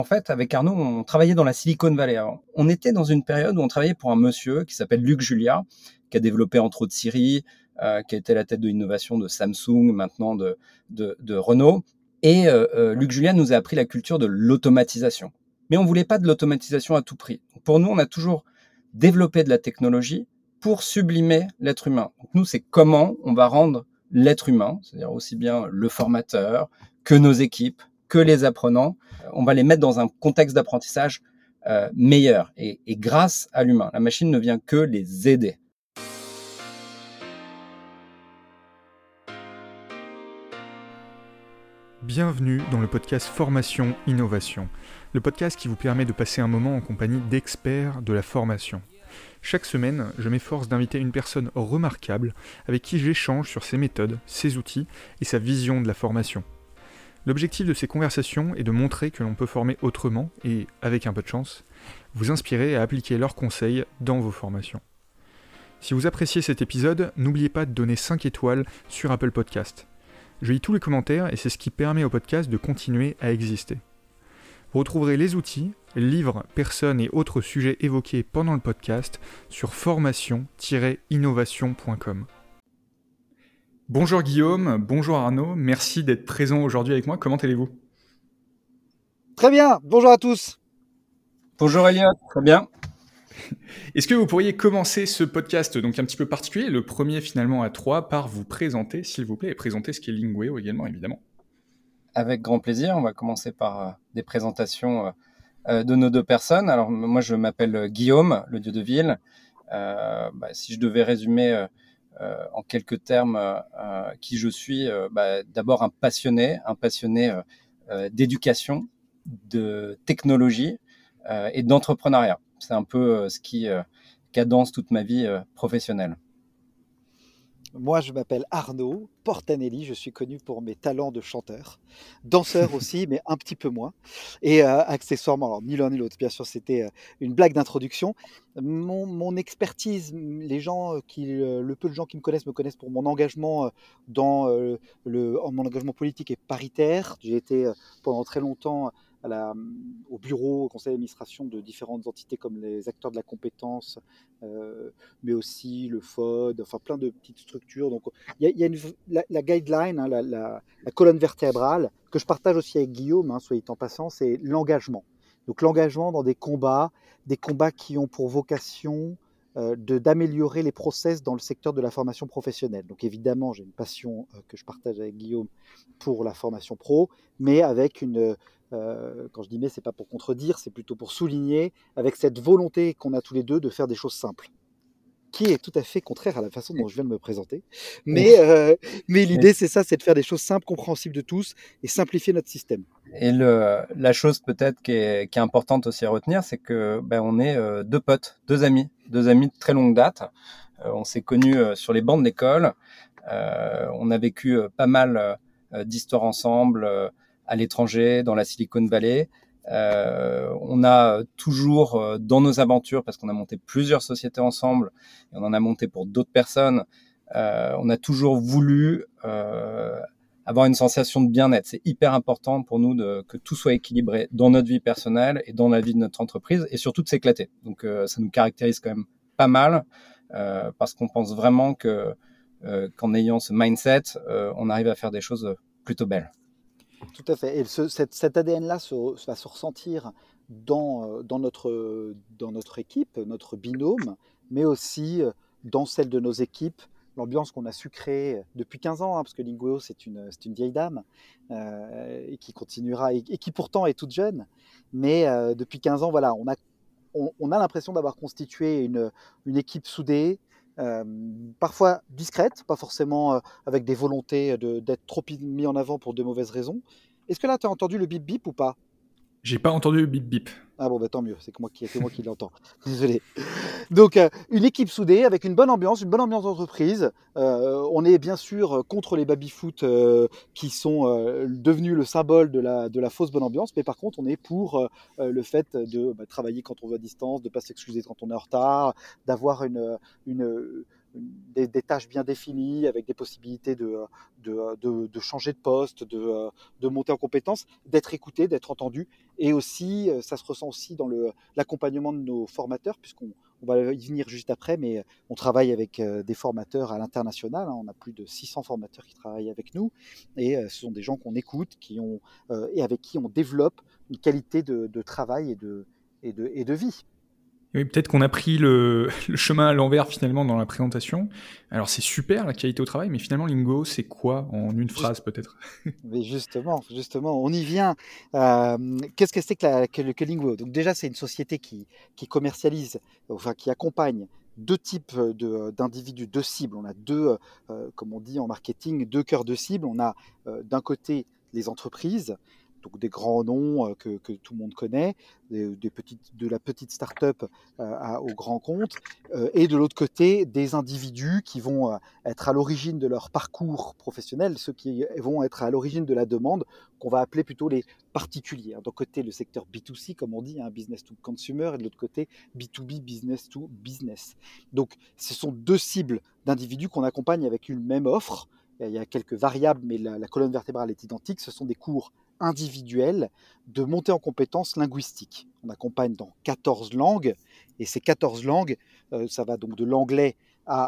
En fait, avec Arnaud, on travaillait dans la Silicon Valley. on était dans une période où on travaillait pour un monsieur qui s'appelle Luc Julia, qui a développé entre autres Siri, euh, qui a été la tête de l'innovation de Samsung, maintenant de, Renault. Et euh, euh, Luc Julia nous a appris la culture de l'automatisation. Mais on voulait pas de l'automatisation à tout prix. Pour nous, on a toujours développé de la technologie pour sublimer l'être humain. Nous, c'est comment on va rendre l'être humain, c'est-à-dire aussi bien le formateur que nos équipes, les apprenants, on va les mettre dans un contexte d'apprentissage euh, meilleur et grâce à l'humain. La machine ne vient que les aider. Bienvenue dans le podcast Formation Innovation, le podcast qui vous permet de passer un moment en compagnie d'experts de la formation. Chaque semaine, je m'efforce d'inviter une personne remarquable avec qui j'échange sur ses méthodes, ses outils et sa vision de la formation. L'objectif de ces conversations est de montrer que l'on peut former autrement et, avec un peu de chance, vous inspirer à appliquer leurs conseils dans vos formations. Si vous appréciez cet épisode, n'oubliez pas de donner 5 étoiles sur Apple Podcast. Je lis tous les commentaires et c'est ce qui permet au podcast de continuer à exister. Vous retrouverez les outils, livres, personnes et autres sujets évoqués pendant le podcast sur formation-innovation.com. Bonjour Guillaume, bonjour Arnaud, merci d'être présent aujourd'hui avec moi. Comment allez-vous? Très bien, bonjour à tous. Bonjour Elliot, très bien. Est-ce que vous pourriez commencer ce podcast, donc un petit peu particulier, le premier finalement à trois, par vous présenter, s'il vous plaît, et présenter ce qu'est Lingueo également, évidemment Avec grand plaisir. On va commencer par euh, des présentations euh, euh, de nos deux personnes. Alors, moi, je m'appelle Guillaume, le dieu de ville. Bah, si je devais résumer euh, en quelques termes euh, euh, qui je suis. Bah, d'abord un passionné, un passionné d'éducation, de technologie et d'entrepreneuriat. C'est un peu ce qui cadence toute ma vie professionnelle. Moi, je m'appelle Arnaud Portanelli. Je suis connu pour mes talents de chanteur, danseur aussi, mais un petit peu moins. Et euh, accessoirement, alors ni l'un ni l'autre, bien sûr, c'était euh, une blague d'introduction. Mon, expertise, les gens qui, euh, le peu de gens qui me connaissent me connaissent pour mon engagement dans le, mon engagement politique et paritaire. J'ai été pendant très longtemps au bureau, au conseil d'administration de différentes entités comme les acteurs de la compétence, euh, mais aussi le FOD, enfin plein de petites structures. Donc il y a, la, guideline, hein, la, colonne vertébrale, que je partage aussi avec Guillaume, hein, soyez en passant, c'est l'engagement. Donc l'engagement dans des combats, des combats qui ont pour vocation euh, d'améliorer les process dans le secteur de la formation professionnelle. Donc évidemment, j'ai une passion euh, que je partage avec Guillaume pour la formation pro, mais avec une, euh, quand je dis mais, c'est pas pour contredire, c'est plutôt pour souligner, avec cette volonté qu'on a tous les deux de faire des choses simples qui est tout à fait contraire à la façon dont je viens de me présenter. Mais, euh, mais l'idée, c'est ça, c'est de faire des choses simples, compréhensibles de tous et simplifier notre système. Et le, la chose peut-être qui est, qui est, importante aussi à retenir, c'est que ben, on est euh, deux potes, deux amis, deux amis de très longue date. on s'est connus sur les bancs d'école. on a vécu pas mal d'histoires ensemble à l'étranger, dans la Silicon Valley. Euh, on a toujours euh, dans nos aventures, parce qu'on a monté plusieurs sociétés ensemble, et on en a monté pour d'autres personnes, euh, on a toujours voulu euh, avoir une sensation de bien-être. C'est hyper important pour nous de, que tout soit équilibré dans notre vie personnelle et dans la vie de notre entreprise, et surtout de s'éclater. Donc euh, ça nous caractérise quand même pas mal, euh, parce qu'on pense vraiment que qu'en ayant ce mindset, on arrive à faire des choses plutôt belles. Tout à fait. Et cet, ADN-là va se ressentir dans, euh, dans, notre, dans notre équipe, notre binôme, mais aussi euh, dans celle de nos équipes, l'ambiance qu'on a su créer depuis 15 ans, hein, parce que Lingueo, c'est une, une vieille dame, euh, et qui continuera, et, qui pourtant est toute jeune. Mais depuis 15 ans, voilà, on a, on a l'impression d'avoir constitué une, une équipe soudée, euh, parfois discrète, pas forcément euh, avec des volontés d'être trop mis en avant pour de mauvaises raisons. Est-ce que là, tu as entendu le bip bip ou pas? J'ai pas entendu le bip bip. Ah bon, bah, tant mieux, c'est moi qui, qui l'entends. Désolé. Donc, euh, une équipe soudée avec une bonne ambiance, une bonne ambiance d'entreprise. Euh, on est bien sûr contre les baby-foot euh, qui sont devenus le symbole de la, de la fausse bonne ambiance, mais par contre, on est pour le fait de bah, travailler quand on veut à distance, de ne pas s'excuser quand on est en retard, d'avoir une, une des, tâches bien définies, avec des possibilités de, de, changer de poste, de, de monter en compétence, d'être écouté, d'être entendu. Et aussi, ça se ressent aussi dans l'accompagnement de nos formateurs, puisqu'on on va y venir juste après, mais on travaille avec des formateurs à l'international. Hein. On a plus de 600 formateurs qui travaillent avec nous. Et ce sont des gens qu'on écoute qui ont, et avec qui on développe une qualité de, travail et de, et de, et de vie. Oui, peut-être qu'on a pris le, chemin à l'envers finalement dans la présentation. Alors c'est super la qualité au travail, mais finalement Lingo, c'est quoi en une phrase peut-être? Mais justement, justement, on y vient. Euh, qu'est-ce que c'est que, que, Lingo? Donc déjà, c'est une société qui, qui commercialise, enfin qui accompagne deux types d'individus, deux cibles. On a deux, euh, comme on dit en marketing, deux cœurs de cible. On a euh, d'un côté les entreprises donc des grands noms euh, que, tout le monde connaît, de la petite start-up euh, au grand compte, euh, et de l'autre côté, des individus qui vont être à l'origine de leur parcours professionnel, ceux qui vont être à l'origine de la demande, qu'on va appeler plutôt les particuliers. D'un côté, le secteur B2C, comme on dit, un hein, business to consumer, et de l'autre côté, B2B, business to business. Donc, ce sont deux cibles d'individus qu'on accompagne avec une même offre. Il y a quelques variables, mais la colonne vertébrale est identique. Ce sont des cours individuelle de montée en compétences linguistiques. On accompagne dans 14 langues, et ces 14 langues, euh, ça va donc de l'anglais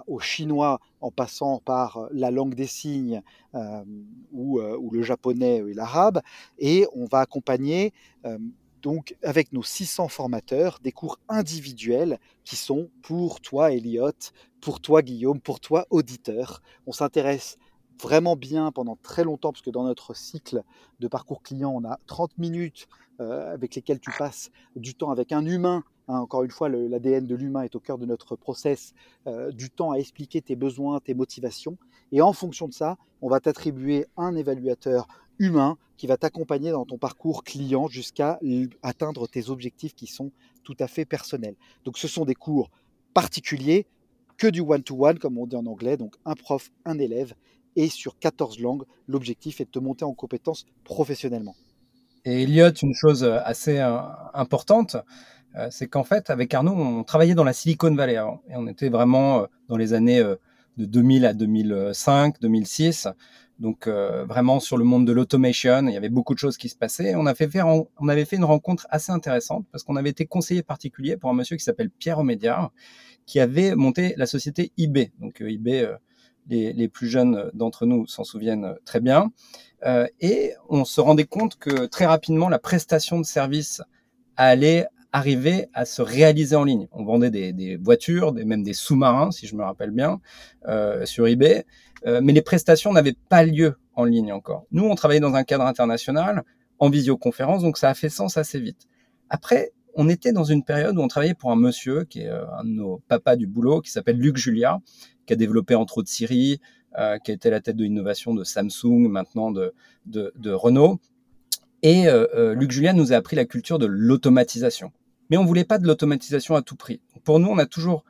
au chinois en passant par euh, la langue des signes euh, ou, le japonais et l'arabe, et on va accompagner donc avec nos 600 formateurs des cours individuels qui sont pour toi Elliot, pour toi Guillaume, pour toi auditeur. On s'intéresse vraiment bien pendant très longtemps, parce que dans notre cycle de parcours client, on a 30 minutes euh, avec lesquelles tu passes du temps avec un humain. Hein, encore une fois, l'ADN de l'humain est au cœur de notre process, euh, du temps à expliquer tes besoins, tes motivations. Et en fonction de ça, on va t'attribuer un évaluateur humain qui va t'accompagner dans ton parcours client jusqu'à atteindre tes objectifs qui sont tout à fait personnels. Donc ce sont des cours particuliers, que du one-to-one, -one, comme on dit en anglais, donc un prof, un élève, et sur 14 langues. L'objectif est de te monter en compétences professionnellement. Et Elliot, une chose euh, assez euh, importante, euh, c'est qu'en fait, avec Arnaud, on travaillait dans la Silicon Valley et on était vraiment dans les années de 2000 à 2005, 2006. Donc vraiment sur le monde de l'automation, il y avait beaucoup de choses qui se passaient. On, a fait on avait fait une rencontre assez intéressante parce qu'on avait été conseiller particulier pour un monsieur qui s'appelle Pierre Omédiard, qui avait monté la société eBay. Donc eBay, les, plus jeunes d'entre nous s'en souviennent très bien. Euh, et on se rendait compte que très rapidement, la prestation de service allait arriver à se réaliser en ligne. On vendait des, voitures, des, même des sous-marins, si je me rappelle bien, euh, sur eBay, euh, mais les prestations n'avaient pas lieu en ligne encore. Nous, on travaillait dans un cadre international, en visioconférence, donc ça a fait sens assez vite. Après, on était dans une période où on travaillait pour un monsieur qui est un de nos papas du boulot, qui s'appelle Luc Julia, qui a développé entre autres Siri, euh, qui a été la tête de l'innovation de Samsung, maintenant de, Renault. Et euh, euh, Luc Julien nous a appris la culture de l'automatisation. Mais on ne voulait pas de l'automatisation à tout prix. Pour nous, on a toujours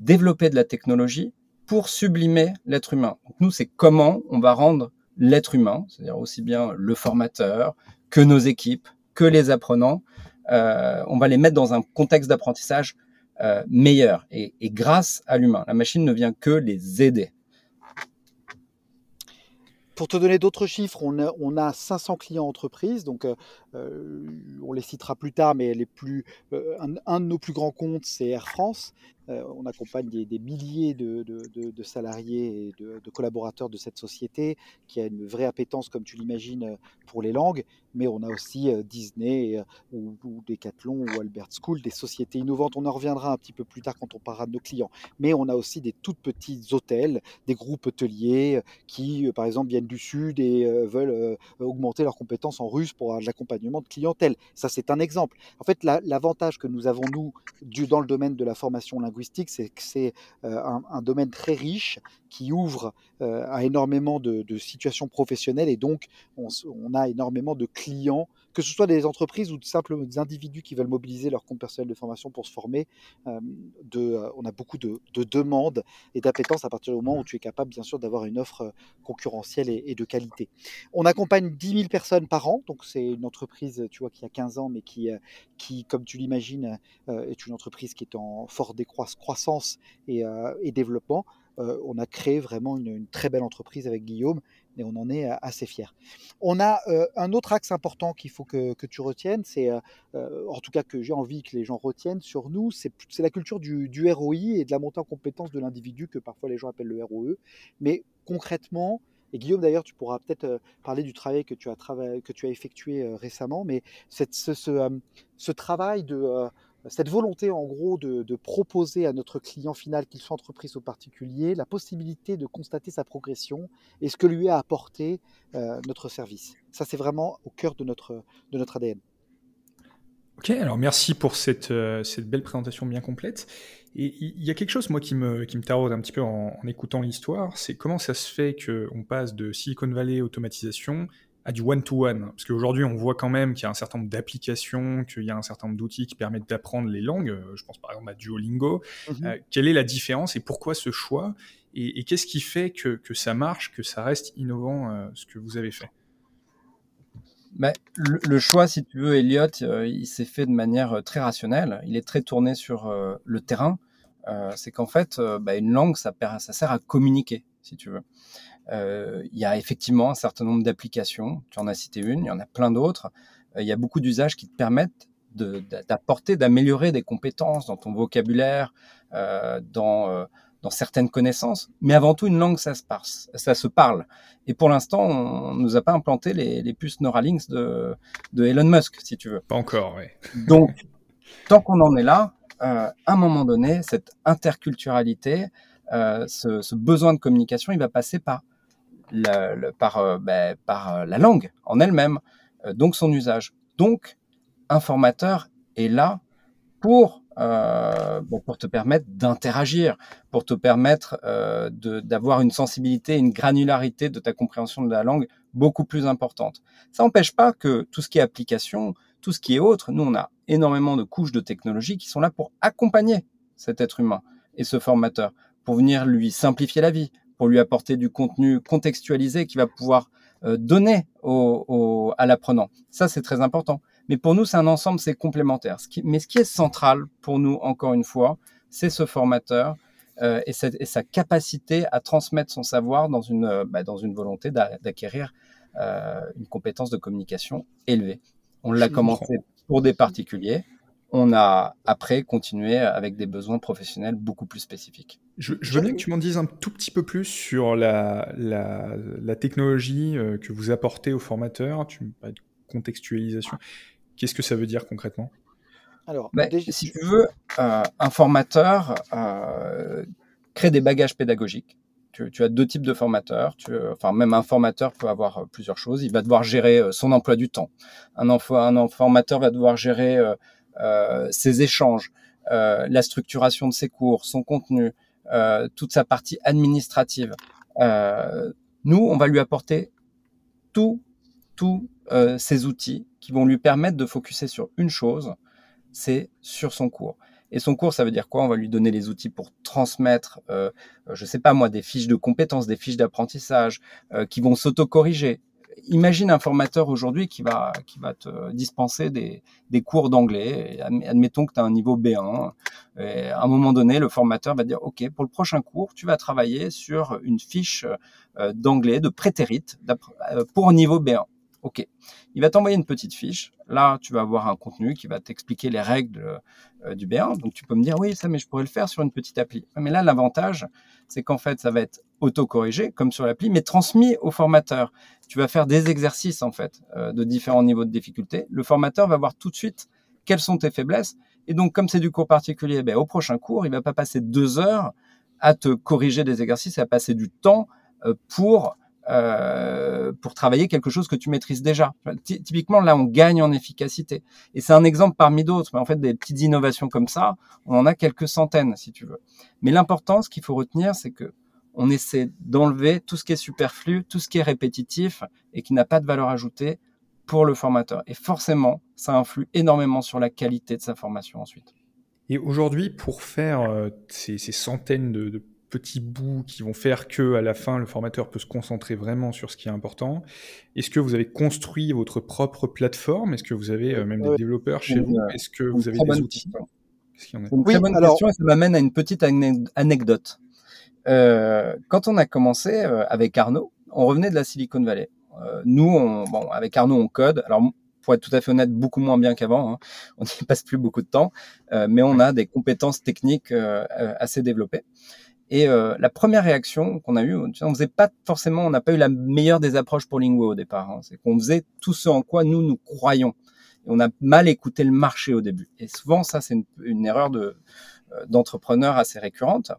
développé de la technologie pour sublimer l'être humain. Nous, c'est comment on va rendre l'être humain, c'est-à-dire aussi bien le formateur que nos équipes, que les apprenants, on va les mettre dans un contexte d'apprentissage euh, meilleur et, grâce à l'humain. La machine ne vient que les aider. Pour te donner d'autres chiffres, on a, on a, 500 clients entreprises, donc euh, euh, on les citera plus tard, mais les plus, un, de nos plus grands comptes, c'est Air France. On accompagne des, milliers de, salariés et de, collaborateurs de cette société qui a une vraie appétence, comme tu l'imagines, pour les langues mais on a aussi Disney ou, Decathlon ou Albert School, des sociétés innovantes. On en reviendra un petit peu plus tard quand on parlera de nos clients. Mais on a aussi des toutes petits hôtels, des groupes hôteliers qui, par exemple, viennent du Sud et veulent augmenter leurs compétences en russe pour l'accompagnement de clientèle. Ça, c'est un exemple. En fait, l'avantage que nous avons, nous, dans le domaine de la formation linguistique, c'est que c'est un, domaine très riche qui ouvre à énormément de, situations professionnelles et donc on, a énormément de clients, que ce soit des entreprises ou de simples des individus qui veulent mobiliser leur compte personnel de formation pour se former. Euh, euh, on a beaucoup de, demandes et d'appétence à partir du moment où tu es capable, bien sûr, d'avoir une offre euh, concurrentielle et, de qualité. On accompagne 10 000 personnes par an, donc c'est une entreprise, tu vois, qui a 15 ans, mais qui, qui comme tu l'imagines, est une entreprise qui est en forte décroissance et, et développement. On a créé vraiment une, très belle entreprise avec Guillaume et on en est assez fiers. On a un autre axe important qu'il faut que, tu retiennes, c'est en tout cas que j'ai envie que les gens retiennent sur nous, c'est la culture du, ROI et de la montée en compétence de l'individu que parfois les gens appellent le ROE. Mais concrètement, et Guillaume, d'ailleurs, tu pourras peut-être parler du travail que tu as, effectué récemment, mais ce, travail de cette volonté en gros de, proposer à notre client final, qu'il soit entreprise ou particulier, la possibilité de constater sa progression et ce que lui a apporté euh, notre service. Ça, c'est vraiment au cœur de notre, de notre ADN. Ok, alors merci pour cette, euh, cette belle présentation bien complète. Et il y a quelque chose, moi, qui me, qui me taraude un petit peu en, en écoutant l'histoire, c'est comment ça se fait qu'on passe de Silicon Valley automatisation à du one-to-one Parce qu'aujourd'hui, on voit quand même qu'il y a un certain nombre d'applications, qu'il y a un certain nombre d'outils qui permettent d'apprendre les langues. Euh, je pense par exemple à Duolingo. Mhm. Euh, quelle est la différence et pourquoi ce choix Et, qu'est-ce qui fait que, que, ça marche, que ça reste innovant, euh, ce que vous avez fait? Bah, le, choix, si tu veux, Elliot, il s'est fait de manière très rationnelle. Il est très tourné sur le terrain. c'est qu'en fait, bah, une langue, ça, ça sert à communiquer, si tu veux. Euh, il y a effectivement un certain nombre d'applications. Tu en as cité une, il y en a plein d'autres. Euh, il y a beaucoup d'usages qui te permettent d'apporter, d'améliorer des compétences dans ton vocabulaire, euh, dans, dans certaines connaissances. Mais avant tout, une langue, ça se, parle, ça se parle. Et pour l'instant, on ne nous a pas implanté les, les puces Neuralinks de, de, Elon Musk, si tu veux. Pas encore, oui. Donc, tant qu'on en est là, à un moment donné, cette interculturalité, ce, ce, besoin de communication, il va passer par par, euh, ben, par euh, la langue en elle-même, euh, donc son usage. Donc, un formateur est là pour, pour te permettre d'interagir, pour te permettre d'avoir une sensibilité, une granularité de ta compréhension de la langue beaucoup plus importante. Ça n'empêche pas que tout ce qui est application, tout ce qui est autre, nous, on a énormément de couches de technologie qui sont là pour accompagner cet être humain et ce formateur, pour venir lui simplifier la vie, pour lui apporter du contenu contextualisé qui va pouvoir euh, donner au, à l'apprenant. Ça, c'est très important. Mais pour nous, c'est un ensemble, c'est complémentaire. Ce qui, mais ce qui est central pour nous, encore une fois, c'est ce formateur euh, et, cette, et, sa capacité à transmettre son savoir dans une, euh, bah, dans une volonté d'acquérir euh, une compétence de communication élevée. On l'a commencé pour des particuliers on a après continué avec des besoins professionnels beaucoup plus spécifiques. Je, veux bien que tu m'en dises un tout petit peu plus sur la, technologie euh, que vous apportez aux formateurs. Tu me parles de contextualisation. Qu'est-ce que ça veut dire concrètement? Alors, bah, si tu veux, euh, un formateur euh, crée des bagages pédagogiques. Tu, as deux types de formateurs. enfin, même un formateur peut avoir plusieurs choses. Il va devoir gérer son emploi du temps. Un, un formateur va devoir gérer euh, ses échanges, euh, la structuration de ses cours, son contenu, euh, toute sa partie administrative. nous, on va lui apporter tous tous ces outils qui vont lui permettre de focuser sur une chose, c'est sur son cours. Et son cours, ça veut dire quoi? On va lui donner les outils pour transmettre, euh, je sais pas moi, des fiches de compétences, des fiches d'apprentissage, qui vont s'auto-corriger, imagine un formateur aujourd'hui qui va, qui va te dispenser des, des cours d'anglais. Admettons que tu as un niveau B1. Et à un moment donné, le formateur va dire, OK, pour le prochain cours, tu vas travailler sur une fiche euh, d'anglais, de prétérite euh, pour niveau B1. OK. Il va t'envoyer une petite fiche. Là, tu vas avoir un contenu qui va t'expliquer les règles euh, du B1. Donc, tu peux me dire, oui, ça, mais je pourrais le faire sur une petite appli. Mais là, l'avantage, c'est qu'en fait, ça va être auto-corrigé, comme sur l'appli, mais transmis au formateur. Tu vas faire des exercices, en fait, euh, de différents niveaux de difficulté. Le formateur va voir tout de suite quelles sont tes faiblesses. Et donc, comme c'est du cours particulier, ben, au prochain cours, il va pas passer deux heures à te corriger des exercices, va passer du temps euh, pour euh, pour travailler quelque chose que tu maîtrises déjà. Typiquement, là, on gagne en efficacité. Et c'est un exemple parmi d'autres. Mais en fait, des petites innovations comme ça, on en a quelques centaines, si tu veux. Mais l'important, ce qu'il faut retenir, c'est que on essaie d'enlever tout ce qui est superflu, tout ce qui est répétitif et qui n'a pas de valeur ajoutée pour le formateur. Et forcément, ça influe énormément sur la qualité de sa formation ensuite. Et aujourd'hui, pour faire euh, ces, centaines de petits bouts qui vont faire que à la fin le formateur peut se concentrer vraiment sur ce qui est important. Est-ce que vous avez construit votre propre plateforme? Est-ce que vous avez euh, même des développeurs chez vous? Est-ce que vous avez des outils C'est une très bonne question et ça m'amène à une petite anecdote. quand on a commencé avec Arnaud, on revenait de la Silicon Valley. nous, on, bon, avec Arnaud, on code. Alors, pour être tout à fait honnête, beaucoup moins bien qu'avant. Hein. On n'y passe plus beaucoup de temps, euh, mais on a des compétences techniques euh, euh, assez développées. Et la première réaction qu'on a eue, on faisait pas forcément, on n'a pas eu la meilleure des approches pour Linguo au départ. Hein. C'est qu'on faisait tout ce en quoi nous nous croyons. Et on a mal écouté le marché au début. Et souvent, ça, c'est une, erreur de d'entrepreneur assez récurrente.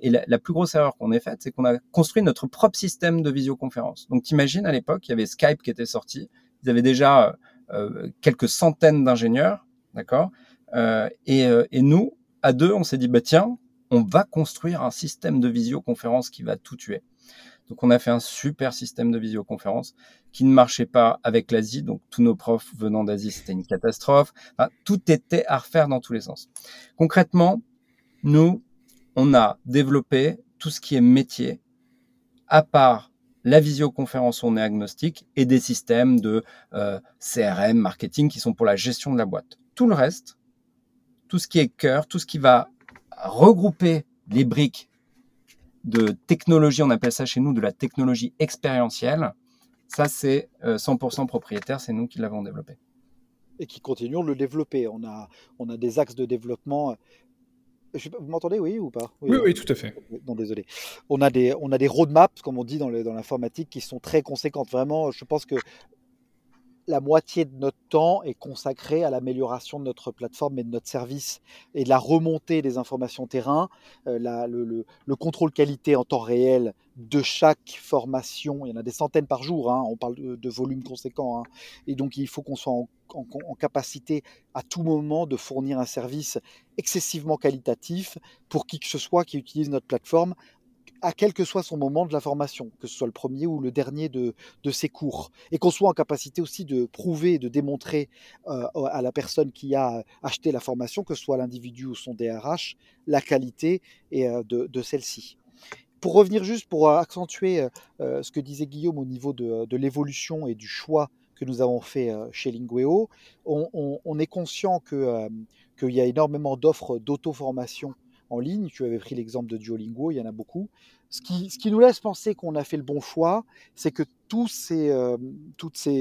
Et la, plus grosse erreur qu'on ait faite, c'est qu'on a construit notre propre système de visioconférence. Donc, t'imagines, à l'époque, il y avait Skype qui était sorti. Ils avaient déjà euh, quelques centaines d'ingénieurs, d'accord? Euh, et, euh, et, nous, à deux, on s'est dit, bah tiens, on va construire un système de visioconférence qui va tout tuer. Donc on a fait un super système de visioconférence qui ne marchait pas avec l'Asie. Donc tous nos profs venant d'Asie, c'était une catastrophe. Tout était à refaire dans tous les sens. Concrètement, nous, on a développé tout ce qui est métier, à part la visioconférence, on est agnostique, et des systèmes de euh, CRM, marketing, qui sont pour la gestion de la boîte. Tout le reste, tout ce qui est cœur, tout ce qui va regrouper les briques de technologie, on appelle ça chez nous de la technologie expérientielle, ça c'est 100% euh, propriétaire, c'est nous qui l'avons développé et qui continuons de le développer. On a, on a des axes de développement vous m'entendez, oui ou pas? Oui, oui, tout à fait. Non, désolé. On a des, on a des roadmaps, comme on dit dans l'informatique, qui sont très conséquentes. Vraiment, je pense que la moitié de notre temps est consacré à l'amélioration de notre plateforme et de notre service et de la remontée des informations terrain, euh, le, contrôle qualité en temps réel de chaque formation. Il y en a des centaines par jour, hein, on parle de, volume conséquent. Hein. et donc il faut qu'on soit en, capacité à tout moment de fournir un service excessivement qualitatif pour qui que ce soit qui utilise notre plateforme à quel que soit son moment de la formation, que ce soit le premier ou le dernier de, ses cours, et qu'on soit en capacité aussi de prouver, de démontrer euh, à la personne qui a acheté la formation, que ce soit l'individu ou son DRH, la qualité et, euh, de, celle-ci. Pour revenir juste, pour accentuer euh, ce que disait Guillaume au niveau de, l'évolution et du choix que nous avons fait chez Lingueo, on, est conscient qu'il y a énormément d'offres d'auto-formation en ligne. Tu avais pris l'exemple de Duolingo, il y en a beaucoup. Ce qui, nous laisse penser qu'on a fait le bon choix, c'est que tous ces, euh,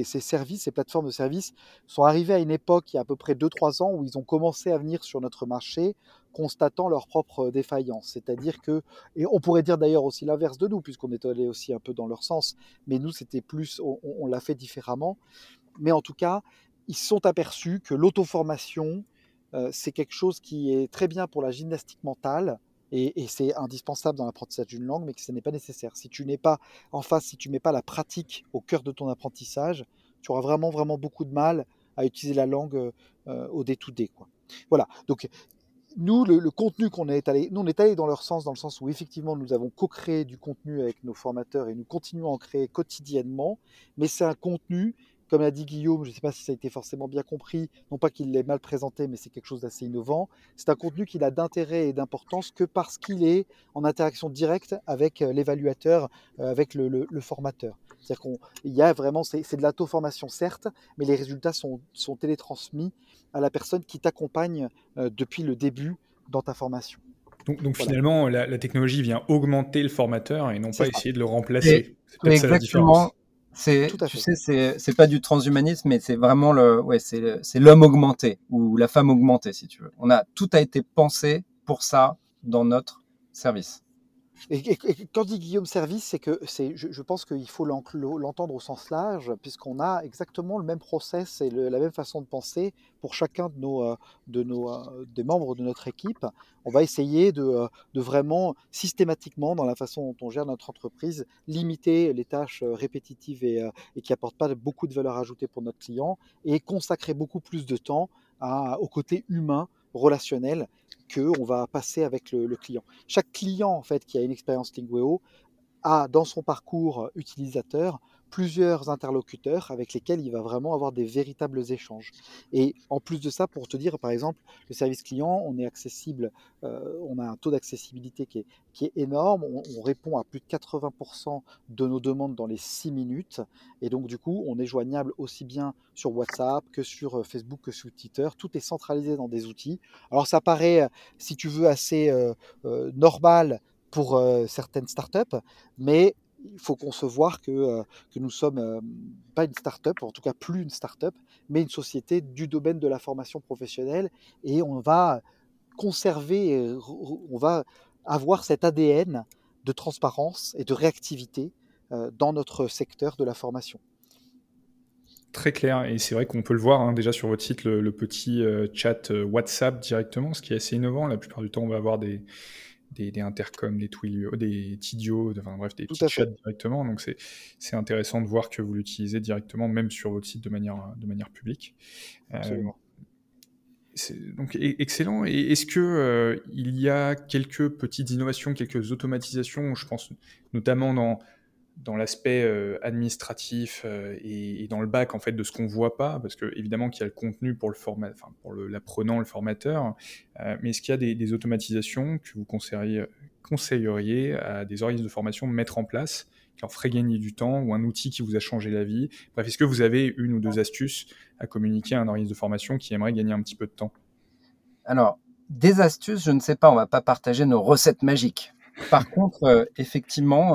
services, ces plateformes de services sont arrivés à une époque, il y a à peu près 2-3 ans, où ils ont commencé à venir sur notre marché constatant leurs propres défaillances. C'est-à-dire que, et on pourrait dire d'ailleurs aussi l'inverse de nous, puisqu'on est allé aussi un peu dans leur sens, mais nous, c'était plus, on, l'a fait différemment. Mais en tout cas, ils se sont aperçus que l'auto-formation, euh, c'est quelque chose qui est très bien pour la gymnastique mentale, et, c'est indispensable dans l'apprentissage d'une langue, mais que ce n'est pas nécessaire. Si tu n'es pas en face, si tu mets pas la pratique au cœur de ton apprentissage, tu auras vraiment vraiment beaucoup de mal à utiliser la langue euh, au day-to-day. Quoi. Voilà. Donc nous, le, contenu qu'on est allé, nous on est allé dans leur sens, dans le sens où effectivement nous avons co-créé du contenu avec nos formateurs et nous continuons à en créer quotidiennement, mais c'est un contenu comme l'a dit Guillaume, je ne sais pas si ça a été forcément bien compris, non pas qu'il l'ait mal présenté, mais c'est quelque chose d'assez innovant. C'est un contenu qui n'a d'intérêt et d'importance que parce qu'il est en interaction directe avec euh, l'évaluateur, euh, avec le, formateur. C'est-à-dire qu'il y a vraiment, c'est de l'auto-formation certes, mais les résultats sont, télétransmis à la personne qui t'accompagne euh, depuis le début dans ta formation. Donc, finalement, la, technologie vient augmenter le formateur et non pas essayer de le remplacer. C'est peut-être ça la différence. C'est, tu sais, c'est, pas du transhumanisme, mais c'est vraiment le, ouais, c'est, c'est l'homme augmenté ou la femme augmentée, si tu veux. On a tout a été pensé pour ça dans notre service. Quand dit Guillaume Service, c'est que je, pense qu'il faut l'entendre au sens large, puisqu'on a exactement le même process et la même façon de penser pour chacun de nos, euh, euh, des membres de notre équipe. On va essayer de, euh, de, vraiment systématiquement, dans la façon dont on gère notre entreprise, limiter les tâches répétitives et, qui apportent pas beaucoup de valeur ajoutée pour notre client et consacrer beaucoup plus de temps au côté humain relationnel qu'on va passer avec le, client. Chaque client en fait qui a une expérience Lingueo a dans son parcours utilisateur plusieurs interlocuteurs avec lesquels il va vraiment avoir des véritables échanges. Et en plus de ça, pour te dire, par exemple, le service client, on est accessible, euh, on a un taux d'accessibilité qui est, qui est énorme, on, répond à plus de 80% de nos demandes dans les 6 minutes, et donc du coup, on est joignable aussi bien sur WhatsApp que sur euh, Facebook que sur Twitter, tout est centralisé dans des outils. Alors ça paraît, si tu veux, assez euh, normal pour certaines startups, mais il faut concevoir que, que nous sommes pas une start-up, en tout cas plus une start-up, mais une société du domaine de la formation professionnelle et on va conserver, on va avoir cet ADN de transparence et de réactivité dans notre secteur de la formation. Très clair, et c'est vrai qu'on peut le voir hein, déjà sur votre site, le, petit chat WhatsApp directement, ce qui est assez innovant. La plupart du temps, on va avoir des, des, des intercoms, des Twilio, des Tidio, enfin bref, des petits chats directement. Donc c'est intéressant de voir que vous l'utilisez directement, même sur votre site de manière, de manière publique. Euh, donc e, excellent. Et est-ce que euh, il y a quelques petites innovations, quelques automatisations, je pense notamment dans dans l'aspect euh, administratif euh, et, dans le bac en fait de ce qu'on voit pas, parce que évidemment qu'il y a le contenu pour le format, pour l'apprenant, le, formateur, euh, mais est-ce qu'il y a des, automatisations que vous conseilleriez, conseilleriez à des organismes de formation de mettre en place, qui leur ferait gagner du temps, ou un outil qui vous a changé la vie? Bref, est-ce que vous avez une ou deux astuces à communiquer à un organisme de formation qui aimerait gagner un petit peu de temps? Alors, des astuces, je ne sais pas, on va pas partager nos recettes magiques. Par contre, effectivement,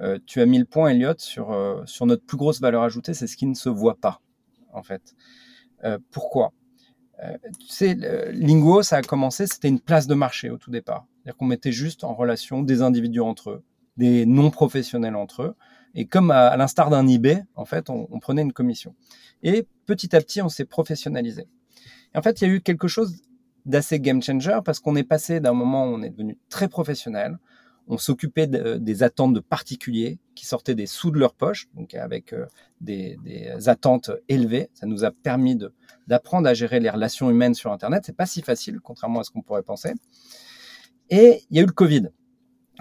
euh, tu as mis le point, Elliot, sur, euh, sur notre plus grosse valeur ajoutée, c'est ce qui ne se voit pas, en fait. Euh, pourquoi? Tu sais, Lingo, ça a commencé, c'était une place de marché au tout départ. C'est-à-dire qu'on mettait juste en relation des individus entre eux, des non-professionnels entre eux. Et comme à, l'instar d'un eBay, en fait, on, on, prenait une commission. Et petit à petit, on s'est professionnalisé. Et en fait, il y a eu quelque chose d'assez game changer parce qu'on est passé d'un moment où on est devenu très professionnel, on s'occupait des attentes de particuliers qui sortaient des sous de leur poche, donc avec euh, des, attentes élevées. Ça nous a permis d'apprendre à gérer les relations humaines sur Internet. C'est pas si facile, contrairement à ce qu'on pourrait penser. Et il y a eu le Covid.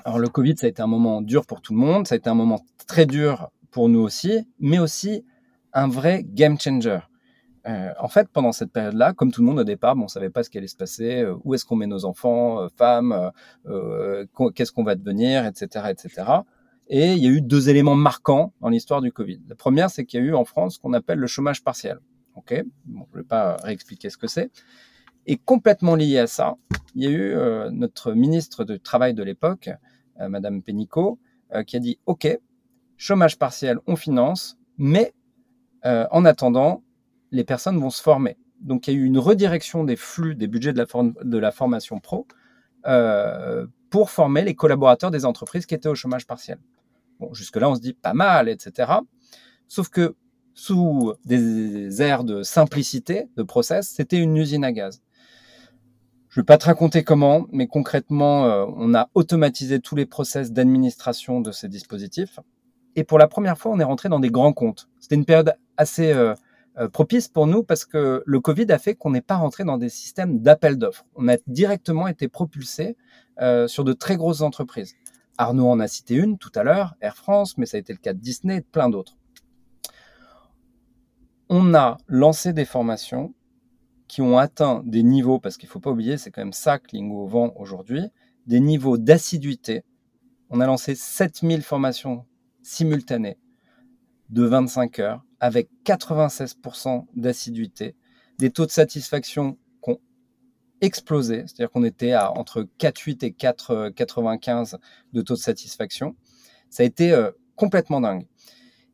Alors le Covid, ça a été un moment dur pour tout le monde, ça a été un moment très dur pour nous aussi, mais aussi un vrai game changer. Euh, en fait, pendant cette période-là, comme tout le monde au départ, on ne savait pas ce qui allait se passer, euh, où est-ce qu'on met nos enfants, euh, femmes, qu'est-ce qu'on va devenir, etc., etc. Et il y a eu deux éléments marquants dans l'histoire du Covid. La première, c'est qu'il y a eu en France ce qu'on appelle le chômage partiel. Ok, bon, je ne vais pas réexpliquer ce que c'est. Et complètement lié à ça, il y a eu notre ministre du Travail de l'époque, Madame Pénicaud, qui a dit OK, chômage partiel, on finance, mais en attendant, les personnes vont se former. Donc il y a eu une redirection des flux des budgets de la, formation pro euh, pour former les collaborateurs des entreprises qui étaient au chômage partiel. Jusque-là, on se dit pas mal, etc. Sauf que sous des airs de simplicité de process, c'était une usine à gaz. Je ne vais pas te raconter comment, mais concrètement, euh, on a automatisé tous les process d'administration de ces dispositifs. Et pour la première fois, on est rentré dans des grands comptes. C'était une période assez euh, propice pour nous parce que le Covid a fait qu'on n'est pas rentré dans des systèmes d'appel d'offres. On a directement été propulsé euh, sur de très grosses entreprises. Arnaud en a cité une tout à l'heure, Air France, mais ça a été le cas de Disney et de plein d'autres. On a lancé des formations qui ont atteint des niveaux, parce qu'il ne faut pas oublier, c'est quand même ça que Lingo vend aujourd'hui, des niveaux d'assiduité. On a lancé 7000 formations simultanées de 25 heures avec 96% d'assiduité, des taux de satisfaction qui ont explosé, c'est-à-dire qu'on était à entre 4,8 et 4,95 de taux de satisfaction. Ça a été euh, complètement dingue.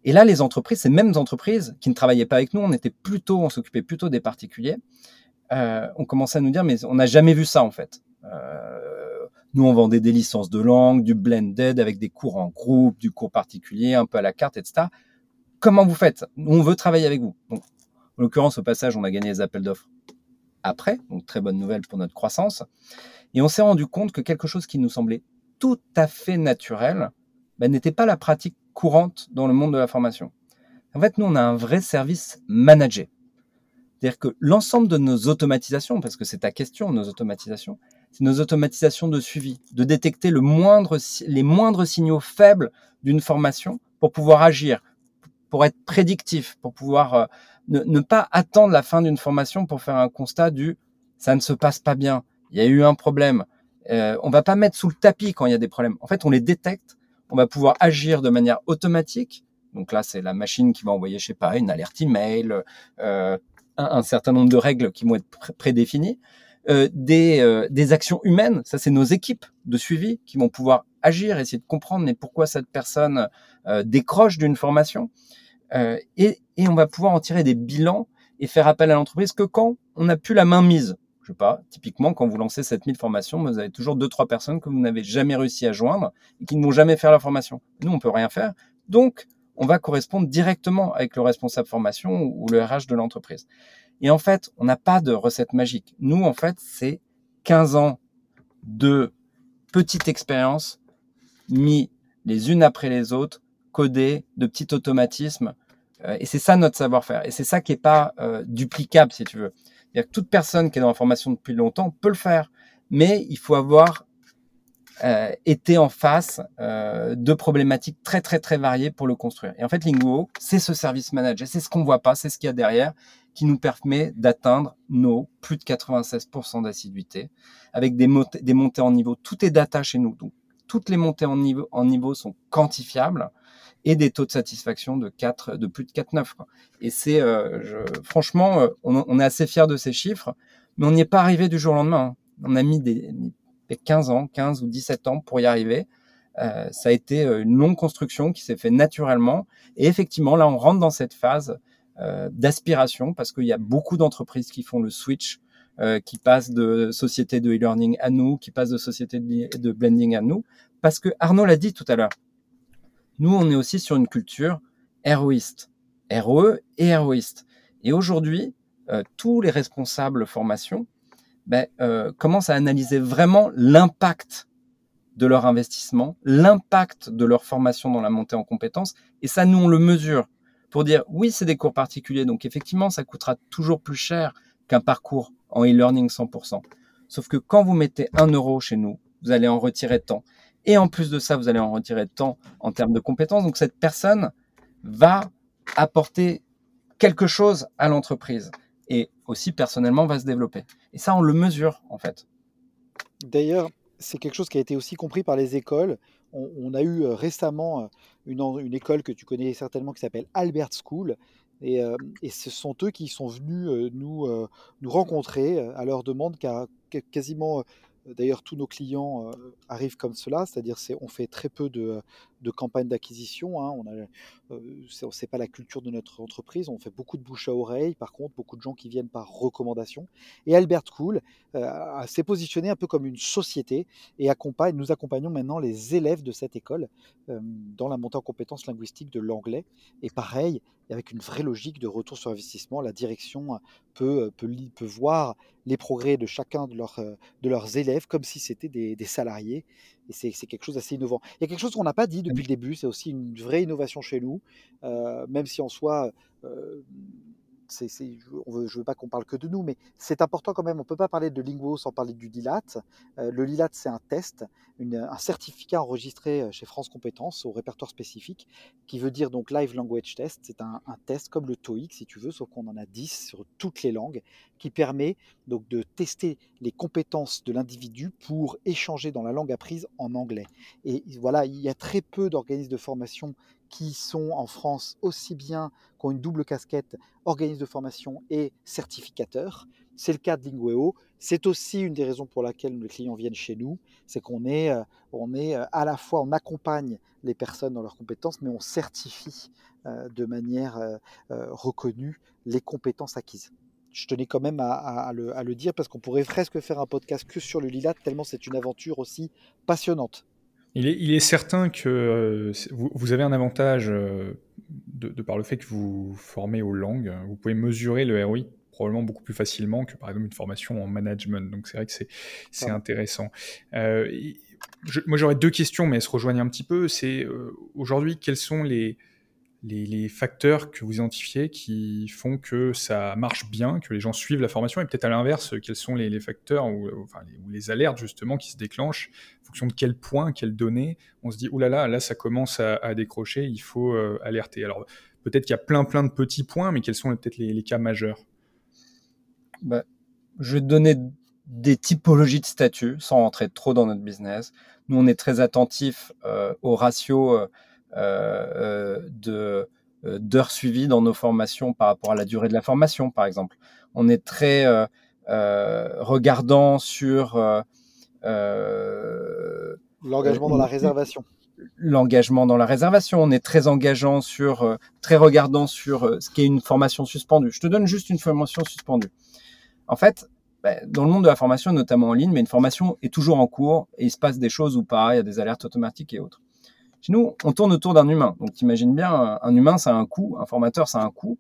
Et là, les entreprises, ces mêmes entreprises qui ne travaillaient pas avec nous, on était plutôt, on s'occupait plutôt des particuliers, euh, on commençait à nous dire, mais on n'a jamais vu ça en fait. Euh, nous, on vendait des licences de langue, du blended avec des cours en groupe, du cours particulier, un peu à la carte, etc comment vous faites On veut travailler avec vous. en l'occurrence, au passage, on a gagné les appels d'offres après, donc très bonne nouvelle pour notre croissance. Et on s'est rendu compte que quelque chose qui nous semblait tout à fait naturel ben, n'était pas la pratique courante dans le monde de la formation. En fait, nous, on a un vrai service managé. C'est-à-dire que l'ensemble de nos automatisations, parce que c'est ta question, nos automatisations, c'est nos automatisations de suivi, de détecter les moindres signaux faibles d'une formation pour pouvoir agir, pour être prédictif, pour pouvoir euh, ne, pas attendre la fin d'une formation pour faire un constat du ça ne se passe pas bien, il y a eu un problème. Euh, on va pas mettre sous le tapis quand il y a des problèmes. En fait, on les détecte, on va pouvoir agir de manière automatique. Donc là, c'est la machine qui va envoyer, je sais pas, une alerte email, euh, un, certain nombre de règles qui vont être prédéfinies. Euh, des, euh, des actions humaines, ça c'est nos équipes de suivi qui vont pouvoir agir, essayer de comprendre mais pourquoi cette personne décroche d'une formation. Et, et, on va pouvoir en tirer des bilans et faire appel à l'entreprise que quand on n'a plus la main mise. Je sais pas, typiquement, quand vous lancez 7000 formations, vous avez toujours deux, trois personnes que vous n'avez jamais réussi à joindre et qui ne vont jamais faire la formation. Nous, on peut rien faire. Donc, on va correspondre directement avec le responsable formation ou le RH de l'entreprise. Et en fait, on n'a pas de recette magique. Nous, en fait, c'est 15 ans de petites expériences mis les unes après les autres, codées, de petits automatismes. Euh, et c'est ça notre savoir-faire. Et c'est ça qui n'est pas euh, duplicable, si tu veux. C'est-à-dire que toute personne qui est dans la formation depuis longtemps peut le faire. Mais il faut avoir euh, été en face de problématiques très très très variées pour le construire. Et en fait, Linguo, c'est ce service manager, c'est ce qu'on voit pas, c'est ce qu'il y a derrière, qui nous permet d'atteindre nos plus de 96% d'assiduité avec des, montées, en niveau. Tout est data chez nous, toutes les montées en niveau, sont quantifiables et des taux de satisfaction de 4, de plus de 4,9. Et c'est, euh, franchement, euh, on, est assez fiers de ces chiffres, mais on n'y est pas arrivé du jour au lendemain. Hein. On a mis des, 15 ans, 15 ou 17 ans pour y arriver. Euh, ça a été une longue construction qui s'est fait naturellement. Et effectivement, là, on rentre dans cette phase d'aspiration parce qu'il y a beaucoup d'entreprises qui font le switch, euh, qui passent de société de e-learning à nous, qui passent de société de, blending à nous. Parce que Arnaud l'a dit tout à l'heure, nous, on est aussi sur une culture héroïste, ROE et héroïste. Et aujourd'hui, euh, tous les responsables formation ben, euh, commencent à analyser vraiment l'impact de leur investissement, l'impact de leur formation dans la montée en compétences. Et ça, nous, on le mesure pour dire, oui, c'est des cours particuliers, donc effectivement, ça coûtera toujours plus cher qu'un parcours en e-learning 100%. Sauf que quand vous mettez un euro chez nous, vous allez en retirer tant. Et en plus de ça, vous allez en retirer tant en termes de compétences. Donc cette personne va apporter quelque chose à l'entreprise et aussi personnellement va se développer. Et ça, on le mesure en fait. D'ailleurs, c'est quelque chose qui a été aussi compris par les écoles. On, a eu euh, récemment euh, une, une, école que tu connais certainement qui s'appelle Albert School. Et, euh, et, ce sont eux qui sont venus nous, nous rencontrer à leur demande, car quasiment D'ailleurs, tous nos clients arrivent comme cela, c'est-à-dire on fait très peu de, de campagnes d'acquisition. Hein. On euh, c'est pas la culture de notre entreprise. On fait beaucoup de bouche à oreille. Par contre, beaucoup de gens qui viennent par recommandation. Et Albert euh, s'est positionné un peu comme une société et accompagne. Nous accompagnons maintenant les élèves de cette école euh, dans la montée en compétences linguistiques de l'anglais. Et pareil, avec une vraie logique de retour sur investissement, la direction peut, peut, peut voir les progrès de chacun de, leurs de leurs élèves comme si c'était des salariés et c'est quelque chose d'assez innovant. Il y a quelque chose qu'on n'a pas dit depuis le début, c'est aussi une vraie innovation chez nous, euh, même si en soi, euh, je ne veux pas qu'on parle que de nous, mais c'est important quand même. On ne peut pas parler de Linguo sans parler du LILAT. Euh, le LILAT, c'est un test, un certificat enregistré euh, chez France Compétences au répertoire spécifique, qui veut dire donc Live Language Test. C'est un, test comme le TOEIC, si tu veux, sauf qu'on en a 10 sur toutes les langues, qui permet donc de tester les compétences de l'individu pour échanger dans la langue apprise en anglais. Et voilà, il y a très peu d'organismes de formation qui sont en France aussi bien, qui ont une double casquette, organismes de formation et certificateurs. C'est le cas de Lingueo. C'est aussi une des raisons pour laquelle les clients viennent chez nous. C'est qu'on est, euh, on est euh, à la fois, on accompagne les personnes dans leurs compétences, mais on certifie euh, de manière reconnue les compétences acquises. Je tenais quand même à, le, à le, dire parce qu'on pourrait presque faire un podcast que sur le Lilat, tellement c'est une aventure aussi passionnante. Il est, certain que euh, vous, avez un avantage euh, de, par le fait que vous formez aux langues. Vous pouvez mesurer le ROI probablement beaucoup plus facilement que par exemple une formation en management. Donc c'est vrai que c'est intéressant. Euh, moi j'aurais deux questions, mais elles se rejoignent un petit peu. C'est aujourd'hui quels sont les, les, facteurs que vous identifiez qui font que ça marche bien, que les gens suivent la formation, et peut-être à l'inverse, quels sont les, facteurs ou, enfin, les, alertes justement qui se déclenchent, en fonction de quel point, quelles données, on se dit, oulala, là, là, là ça commence à, décrocher, il faut euh, alerter. Alors peut-être qu'il y a plein plein de petits points, mais quels sont peut-être les, cas majeurs? Bah, Je vais te donner des typologies de statut, sans rentrer trop dans notre business. Nous, on est très attentif euh, au ratio euh, euh, de euh, d'heures suivies dans nos formations par rapport à la durée de la formation, par exemple. On est très euh, regardant sur L'engagement dans la réservation. L'engagement dans la réservation. On est très engageant sur, très regardant sur ce qui est une formation suspendue. Je te donne juste une formation suspendue. En fait, ben, dans le monde de la formation, notamment en ligne, mais une formation est toujours en cours et il se passe des choses ou pas, il y a des alertes automatiques et autres. Nous, on tourne autour d'un humain. Donc, t'imagines bien, un humain, ça a un coût, un formateur, ça a un coût.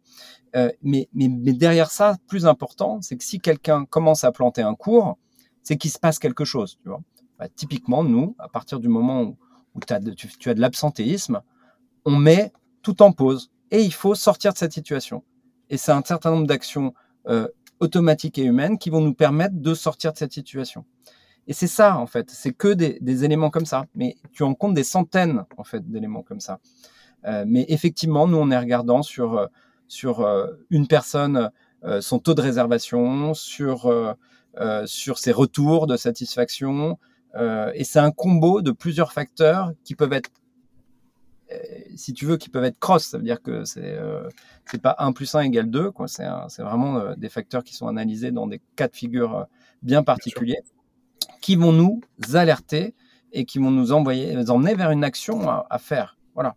Euh, mais, derrière ça, plus important, c'est que si quelqu'un commence à planter un cours, c'est qu'il se passe quelque chose. Tu bah, typiquement, nous, à partir du moment où, tu, as de l'absentéisme, on met tout en pause. Et il faut sortir de cette situation. Et c'est un certain nombre d'actions euh, automatiques et humaines qui vont nous permettre de sortir de cette situation. Et c'est ça, en fait. C'est que des, des, éléments comme ça. Mais tu en comptes des centaines, en fait, d'éléments comme ça. Euh, mais effectivement, nous, on est regardant sur, euh, sur euh, une personne, euh, son taux de réservation, sur, sur ses retours de satisfaction. et c'est un combo de plusieurs facteurs qui peuvent être si tu veux, qui peuvent être cross, ça veut dire que c'est c'est pas 1 plus 1 égale 2, quoi. C'est vraiment des facteurs qui sont analysés dans des cas de figure bien particuliers qui vont nous alerter et qui vont nous envoyer, nous emmener vers une action à, à faire. Voilà.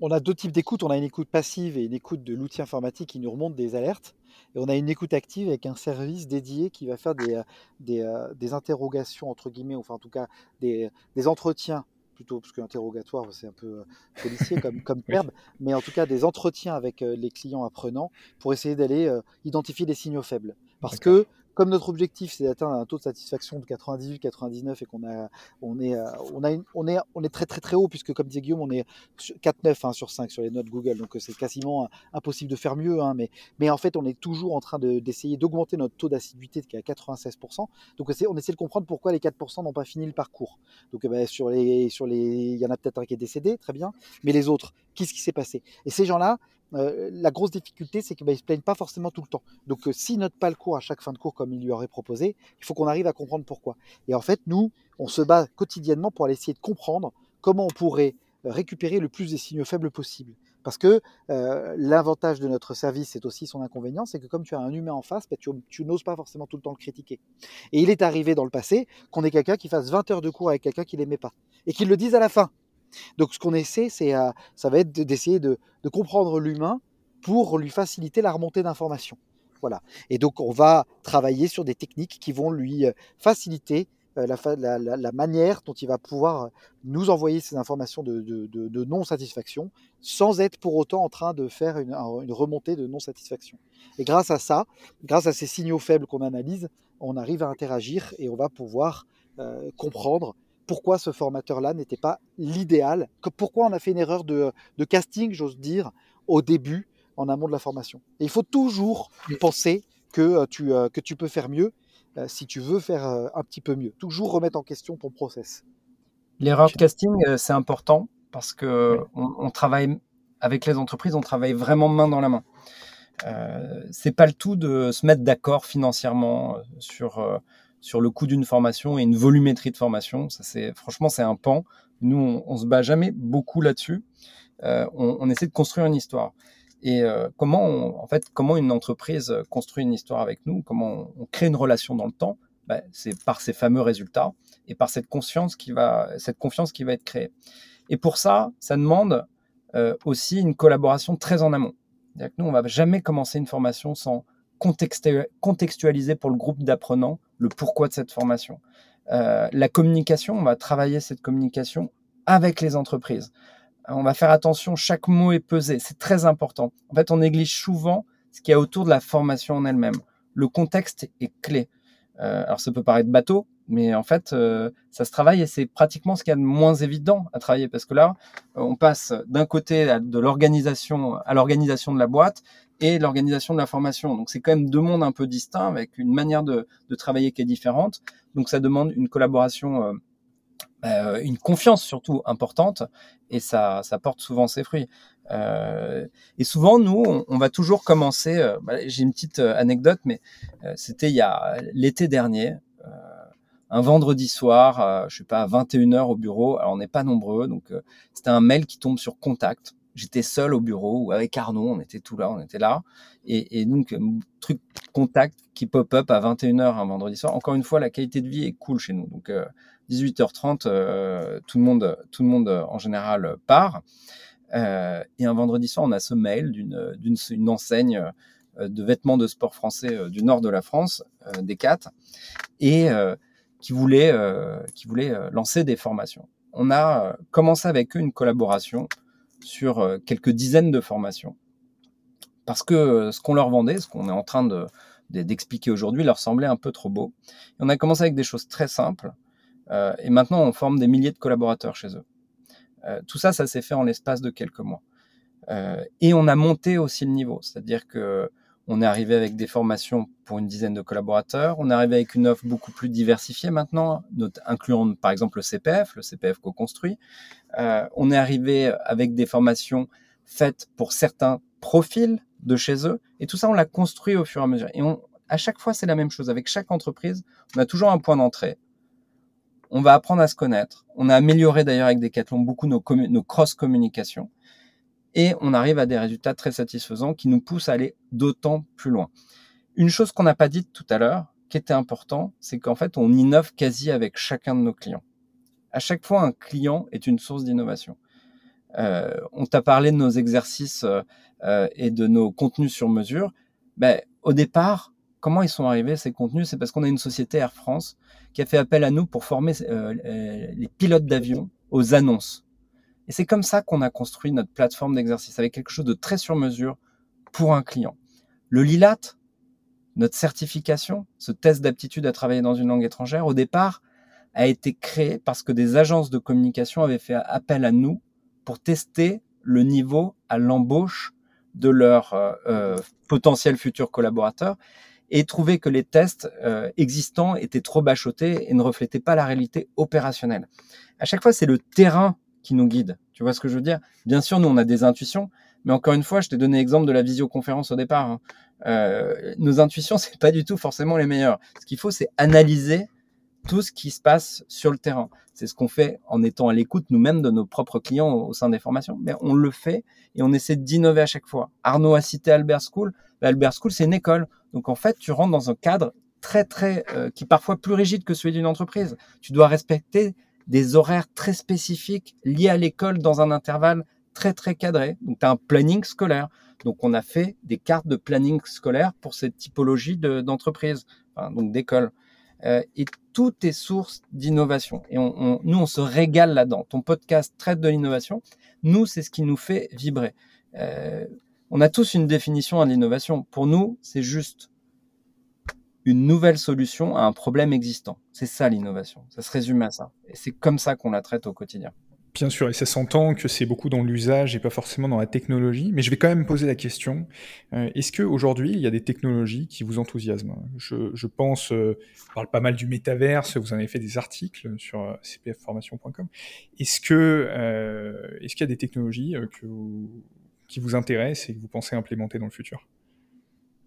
On a deux types d'écoute. On a une écoute passive et une écoute de l'outil informatique qui nous remonte des alertes. Et on a une écoute active avec un service dédié qui va faire des, des, des interrogations, entre guillemets, enfin en tout cas des, des entretiens plutôt, parce que l'interrogatoire, c'est un peu policier comme, comme terme, mais en tout cas des entretiens avec les clients apprenants pour essayer d'aller identifier des signaux faibles. Parce que comme notre objectif c'est d'atteindre un taux de satisfaction de 98-99 et qu'on a, on est, on a, on est, on est très très très haut puisque comme disait Guillaume, on est 4,9 hein, sur 5 sur les notes Google, donc c'est quasiment impossible de faire mieux. Hein, mais, mais en fait, on est toujours en train d'essayer de, d'augmenter notre taux d'assiduité qui est à 96%. Donc on essaie de comprendre pourquoi les 4% n'ont pas fini le parcours. Donc bah, sur les, sur les, il y en a peut-être un qui est décédé, très bien, mais les autres, qu'est-ce qui s'est passé? Et ces gens-là, euh, la grosse difficulté, c'est qu'ils ne se plaignent pas forcément tout le temps. Donc, euh, s'ils notent pas le cours à chaque fin de cours comme il lui aurait proposé, il faut qu'on arrive à comprendre pourquoi. Et en fait, nous, on se bat quotidiennement pour aller essayer de comprendre comment on pourrait récupérer le plus des signaux faibles possibles. Parce que euh, l'avantage de notre service, c'est aussi son inconvénient, c'est que comme tu as un humain en face, bah, tu, n'oses pas forcément tout le temps le critiquer. Et il est arrivé dans le passé qu'on ait quelqu'un qui fasse 20 heures de cours avec quelqu'un qui n'aimait pas. Et qu'il le dise à la fin. Donc ce qu'on essaie, c'est, euh, ça va être d'essayer de, comprendre l'humain pour lui faciliter la remontée d'informations. Voilà. Et donc on va travailler sur des techniques qui vont lui euh, faciliter euh, la, manière dont il va pouvoir nous envoyer ces informations de, non-satisfaction sans être pour autant en train de faire une, remontée de non-satisfaction. Et grâce à ça, grâce à ces signaux faibles qu'on analyse, on arrive à interagir et on va pouvoir comprendre pourquoi ce formateur-là n'était pas l'idéal, pourquoi on a fait une erreur de, de casting, j'ose dire, au début, en amont de la formation. Et il faut toujours penser que tu, que tu peux faire mieux si tu veux faire un petit peu mieux. Toujours remettre en question ton process. L'erreur de casting, c'est important parce que oui. on, on, travaille avec les entreprises, on travaille vraiment main dans la main. Euh, c'est pas le tout de se mettre d'accord financièrement sur euh, sur le coût d'une formation et une volumétrie de formation. Ça, c'est, franchement, c'est un pan. Nous, on, on se bat jamais beaucoup là-dessus. Euh, on, essaie de construire une histoire. Et euh, comment, en fait, comment une entreprise construit une histoire avec nous? Comment on, crée une relation dans le temps? Ben, C'est par ces fameux résultats et par cette confiance qui va, cette confiance qui va être créée. Et pour ça, ça demande euh, aussi une collaboration très en amont. Que nous, on va jamais commencer une formation sans contextualiser pour le groupe d'apprenants le pourquoi de cette formation. Euh, la communication, on va travailler cette communication avec les entreprises. On va faire attention, chaque mot est pesé, c'est très important. En fait, on néglige souvent ce qu'il y a autour de la formation en elle-même. Le contexte est clé. Euh, alors ça peut paraître bateau, mais en fait, euh, ça se travaille et c'est pratiquement ce qu'il y a de moins évident à travailler parce que là, on passe d'un côté de l'organisation à l'organisation de la boîte et l'organisation de la formation. Donc c'est quand même deux mondes un peu distincts avec une manière de, travailler qui est différente. Donc ça demande une collaboration, euh, euh, une confiance surtout importante et ça, ça porte souvent ses fruits. Euh, et souvent, nous, on, va toujours commencer. Bah, J'ai une petite anecdote, mais c'était il y a l'été dernier un vendredi soir, je sais pas, à 21h au bureau. Alors on n'est pas nombreux, donc c'était un mail qui tombe sur contact. J'étais seul au bureau ou avec Arnaud, on était tout là, on était là. Et, donc, truc contact qui pop-up à 21h un vendredi soir. Encore une fois, la qualité de vie est cool chez nous. Donc, 18h30, tout le monde, tout le monde en général part. et un vendredi soir, on a ce mail d'une, enseigne de vêtements de sport français du nord de la France, des et qui voulait, qui voulait lancer des formations. On a commencé avec eux une collaboration sur quelques dizaines de formations. Parce que ce qu'on leur vendait, ce qu'on est en train de, d'expliquer aujourd'hui, leur semblait un peu trop beau. On a commencé avec des choses très simples. et maintenant, on forme des milliers de collaborateurs chez eux. tout ça, ça s'est fait en l'espace de quelques mois. et on a monté aussi le niveau, c'est-à-dire que on est arrivé avec des formations pour une dizaine de collaborateurs. On est arrivé avec une offre beaucoup plus diversifiée maintenant, incluant par exemple le CPF, le CPF co-construit. Euh, on est arrivé avec des formations faites pour certains profils de chez eux. Et tout ça, on l'a construit au fur et à mesure. Et à chaque fois, c'est la même chose. Avec chaque entreprise, on a toujours un point d'entrée. On va apprendre à se connaître. On a amélioré d'ailleurs avec Decathlon beaucoup nos, nos cross-communications et on arrive à des résultats très satisfaisants qui nous poussent à aller d'autant plus loin. Une chose qu'on n'a pas dite tout à l'heure, qui était important, c'est qu'en fait, on innove quasi avec chacun de nos clients. À chaque fois, un client est une source d'innovation. Euh, on t'a parlé de nos exercices euh, et de nos contenus sur mesure. Ben, au départ, comment ils sont arrivés ces contenus? C'est parce qu'on a une société Air France qui a fait appel à nous pour former euh, les pilotes d'avion aux annonces. Et c'est comme ça qu'on a construit notre plateforme d'exercice, avec quelque chose de très sur mesure pour un client. Le LILAT, notre certification, ce test d'aptitude à travailler dans une langue étrangère, au départ, a été créé parce que des agences de communication avaient fait appel à nous pour tester le niveau à l'embauche de leurs euh, euh, potentiels futurs collaborateurs et trouver que les tests euh, existants étaient trop bachotés et ne reflétaient pas la réalité opérationnelle. À chaque fois, c'est le terrain qui nous guide. Tu vois ce que je veux dire? Bien sûr, nous, on a des intuitions, mais encore une fois, je t'ai donné l'exemple de la visioconférence au départ. Hein. Euh, nos intuitions, c'est pas du tout forcément les meilleures. Ce qu'il faut, c'est analyser tout ce qui se passe sur le terrain. C'est ce qu'on fait en étant à l'écoute nous-mêmes de nos propres clients au sein des formations. Mais on le fait et on essaie d'innover à chaque fois. Arnaud a cité Albert School. Albert School, c'est une école. Donc en fait, tu rentres dans un cadre très très euh, qui est parfois plus rigide que celui d'une entreprise. Tu dois respecter des horaires très spécifiques liés à l'école dans un intervalle très très cadré. Donc tu as un planning scolaire. Donc on a fait des cartes de planning scolaire pour cette typologie d'entreprise, donc d'école. Euh, et tout est source d'innovation. Et on, nous, on se régale là-dedans. Ton podcast traite de l'innovation. Nous, c'est ce qui nous fait vibrer. Euh, on a tous une définition à l'innovation. Pour nous, c'est juste une nouvelle solution à un problème existant. C'est ça l'innovation. Ça se résume à ça. Et c'est comme ça qu'on la traite au quotidien. Bien sûr, et ça s'entend que c'est beaucoup dans l'usage et pas forcément dans la technologie. Mais je vais quand même poser la question euh, est-ce qu'aujourd'hui, il y a des technologies qui vous enthousiasment? Je, pense, euh, on parle pas mal du métaverse, vous en avez fait des articles sur euh, cpfformation.com. Est-ce que est-ce qu'il y a des technologies qui vous intéressent et que vous pensez implémenter dans le futur?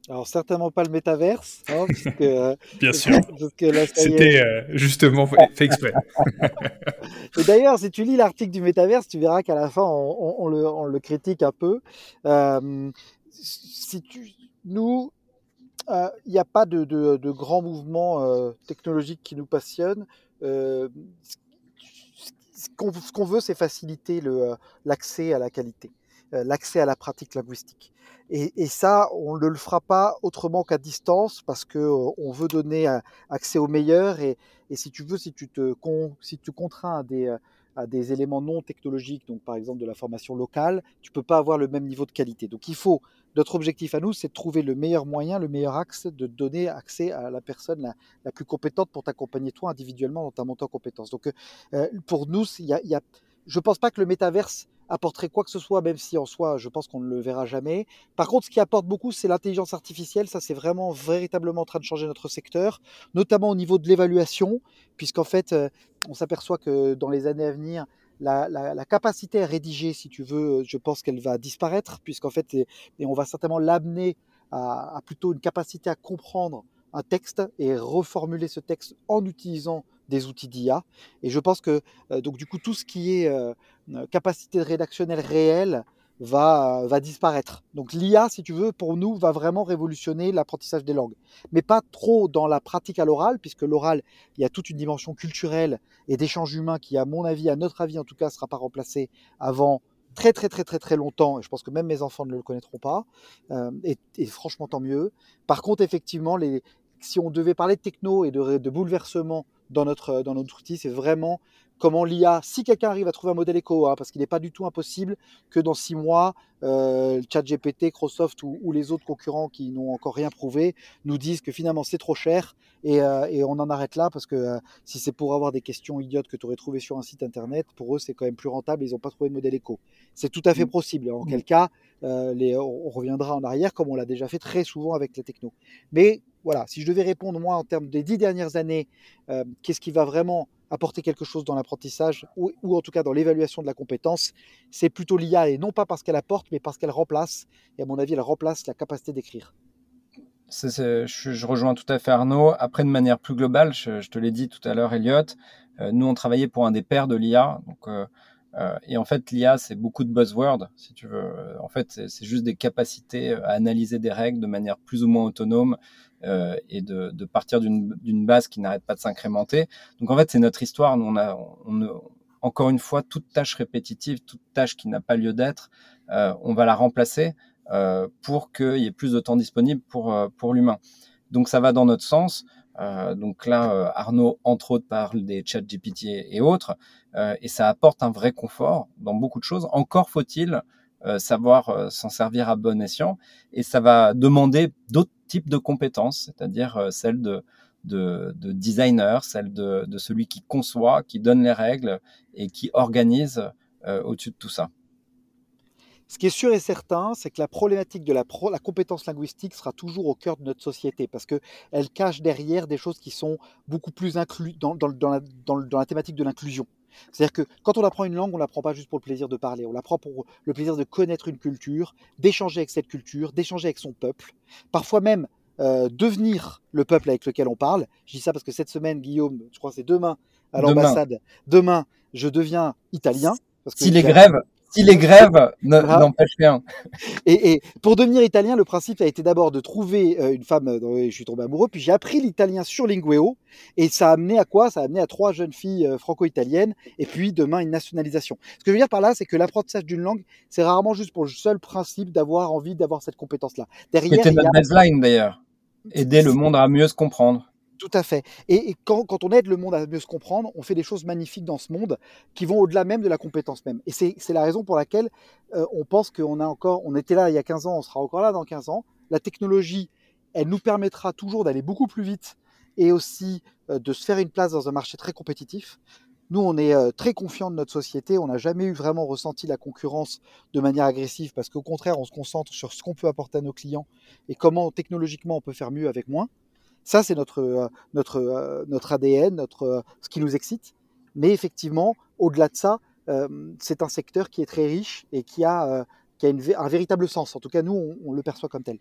Alors certainement pas le métaverse, hein, euh, Bien sûr. C'était euh, justement fait exprès. Et d'ailleurs, si tu lis l'article du métaverse, tu verras qu'à la fin, on, le, critique un peu. Euh, si tu, nous, il n'y a pas de, de, grands mouvements technologiques qui nous passionnent. ce qu'on veut, c'est faciliter l'accès à la qualité, l'accès à la pratique linguistique. Et, ça, on ne le fera pas autrement qu'à distance parce que euh, on veut donner accès au meilleur. Et, si tu veux, si tu te si tu contrains à des, à des éléments non technologiques, donc par exemple de la formation locale, tu peux pas avoir le même niveau de qualité. Donc il faut, notre objectif à nous, c'est de trouver le meilleur moyen, le meilleur axe de donner accès à la personne la, plus compétente pour t'accompagner toi individuellement dans ta montée en compétences. Donc euh, pour nous, il y y a, je pense pas que le métaverse apporterait quoi que ce soit, même si en soi, je pense qu'on ne le verra jamais. Par contre, ce qui apporte beaucoup, c'est l'intelligence artificielle. Ça, c'est vraiment véritablement en train de changer notre secteur, notamment au niveau de l'évaluation, puisqu'en fait, euh, on s'aperçoit que dans les années à venir, la, capacité à rédiger, si tu veux, je pense qu'elle va disparaître, puisqu'en fait, et, on va certainement l'amener à, plutôt une capacité à comprendre un texte et reformuler ce texte en utilisant des outils d'IA. Et je pense que euh, donc du coup tout ce qui est euh, capacité rédactionnelle réelle va, va disparaître. Donc l'IA, si tu veux, pour nous, va vraiment révolutionner l'apprentissage des langues. Mais pas trop dans la pratique à l'oral, puisque l'oral, il y a toute une dimension culturelle et d'échange humain qui, à mon avis, à notre avis en tout cas, ne sera pas remplacée avant très très très très très longtemps, je pense que même mes enfants ne le connaîtront pas, euh, et, et, franchement tant mieux. Par contre, effectivement, les, si on devait parler de techno et de, de bouleversement dans notre, dans notre outil, c'est vraiment comment l'IA, si quelqu'un arrive à trouver un modèle éco, hein, parce qu'il n'est pas du tout impossible que dans six mois, euh, ChatGPT, Microsoft ou, ou, les autres concurrents qui n'ont encore rien prouvé nous disent que finalement c'est trop cher et, euh, et, on en arrête là parce que euh, si c'est pour avoir des questions idiotes que tu aurais trouvées sur un site internet, pour eux c'est quand même plus rentable, ils n'ont pas trouvé de modèle éco. C'est tout à fait mmh. possible. En mmh. quel cas, euh, les, on reviendra en arrière comme on l'a déjà fait très souvent avec la techno. Mais voilà, si je devais répondre moi en termes des dix dernières années, qu'est-ce qui va vraiment apporter quelque chose dans l'apprentissage ou, en tout cas dans l'évaluation de la compétence, c'est plutôt l'IA et non pas parce qu'elle apporte, mais parce qu'elle remplace. Et à mon avis, elle remplace la capacité d'écrire. Je, rejoins tout à fait Arnaud. Après, de manière plus globale, je, te l'ai dit tout à l'heure, Elliot, euh, nous on travaillait pour un des pères de l'IA, euh, euh, et en fait, l'IA, c'est beaucoup de buzzwords, si tu veux. En fait, c'est juste des capacités à analyser des règles de manière plus ou moins autonome euh, et de, de partir d'une base qui n'arrête pas de s'incrémenter. Donc, en fait, c'est notre histoire. Nous, on a, on, encore une fois, toute tâche répétitive, toute tâche qui n'a pas lieu d'être, euh, on va la remplacer euh, pour qu'il y ait plus de temps disponible pour, euh, pour l'humain. Donc, ça va dans notre sens. Euh, donc là, euh, Arnaud, entre autres, parle des chats GPT et, autres, euh, et ça apporte un vrai confort dans beaucoup de choses. Encore faut-il euh, savoir s'en servir à bon escient, et ça va demander d'autres types de compétences, c'est-à-dire celles de, de, de, designer, celle de, celui qui conçoit, qui donne les règles et qui organise au-dessus de tout ça. Ce qui est sûr et certain, c'est que la problématique de la, compétence linguistique sera toujours au cœur de notre société parce qu'elle cache derrière des choses qui sont beaucoup plus inclus dans, dans, dans, la, dans la thématique de l'inclusion. C'est-à-dire que quand on apprend une langue, on l'apprend pas juste pour le plaisir de parler, on l'apprend pour le plaisir de connaître une culture, d'échanger avec cette culture, d'échanger avec son peuple, parfois même euh, devenir le peuple avec lequel on parle. Je dis ça parce que cette semaine, Guillaume, je crois que c'est demain à l'ambassade, demain. demain. je deviens italien. si les grèves si les grèves n'empêchent rien. Et, et, pour devenir italien, le principe a été d'abord de trouver euh, une femme dont je suis tombé amoureux, puis j'ai appris l'italien sur Lingueo, et ça a amené à quoi? Ça a amené à trois jeunes filles euh, franco-italiennes, et puis demain une nationalisation. Ce que je veux dire par là, c'est que l'apprentissage d'une langue, c'est rarement juste pour le seul principe d'avoir envie d'avoir cette compétence-là. Derrière, c'était notre a... baseline d'ailleurs. Aider le monde à mieux se comprendre. Tout à fait. Et, quand, on aide le monde à mieux se comprendre, on fait des choses magnifiques dans ce monde qui vont au-delà même de la compétence même. Et c'est la raison pour laquelle euh, on pense qu'on a encore, on était là il y a 15 ans, on sera encore là dans 15 ans. La technologie, elle nous permettra toujours d'aller beaucoup plus vite et aussi euh, de se faire une place dans un marché très compétitif. Nous, on est euh, très confiants de notre société. On n'a jamais eu vraiment ressenti la concurrence de manière agressive parce qu'au contraire, on se concentre sur ce qu'on peut apporter à nos clients et comment technologiquement on peut faire mieux avec moins. Ça, c'est notre, euh, notre, euh, notre ADN, notre, euh, ce qui nous excite. Mais effectivement, au-delà de ça, c'est un secteur qui est très riche et qui a, qui a une, un véritable sens. En tout cas, nous, on, on, le perçoit comme tel.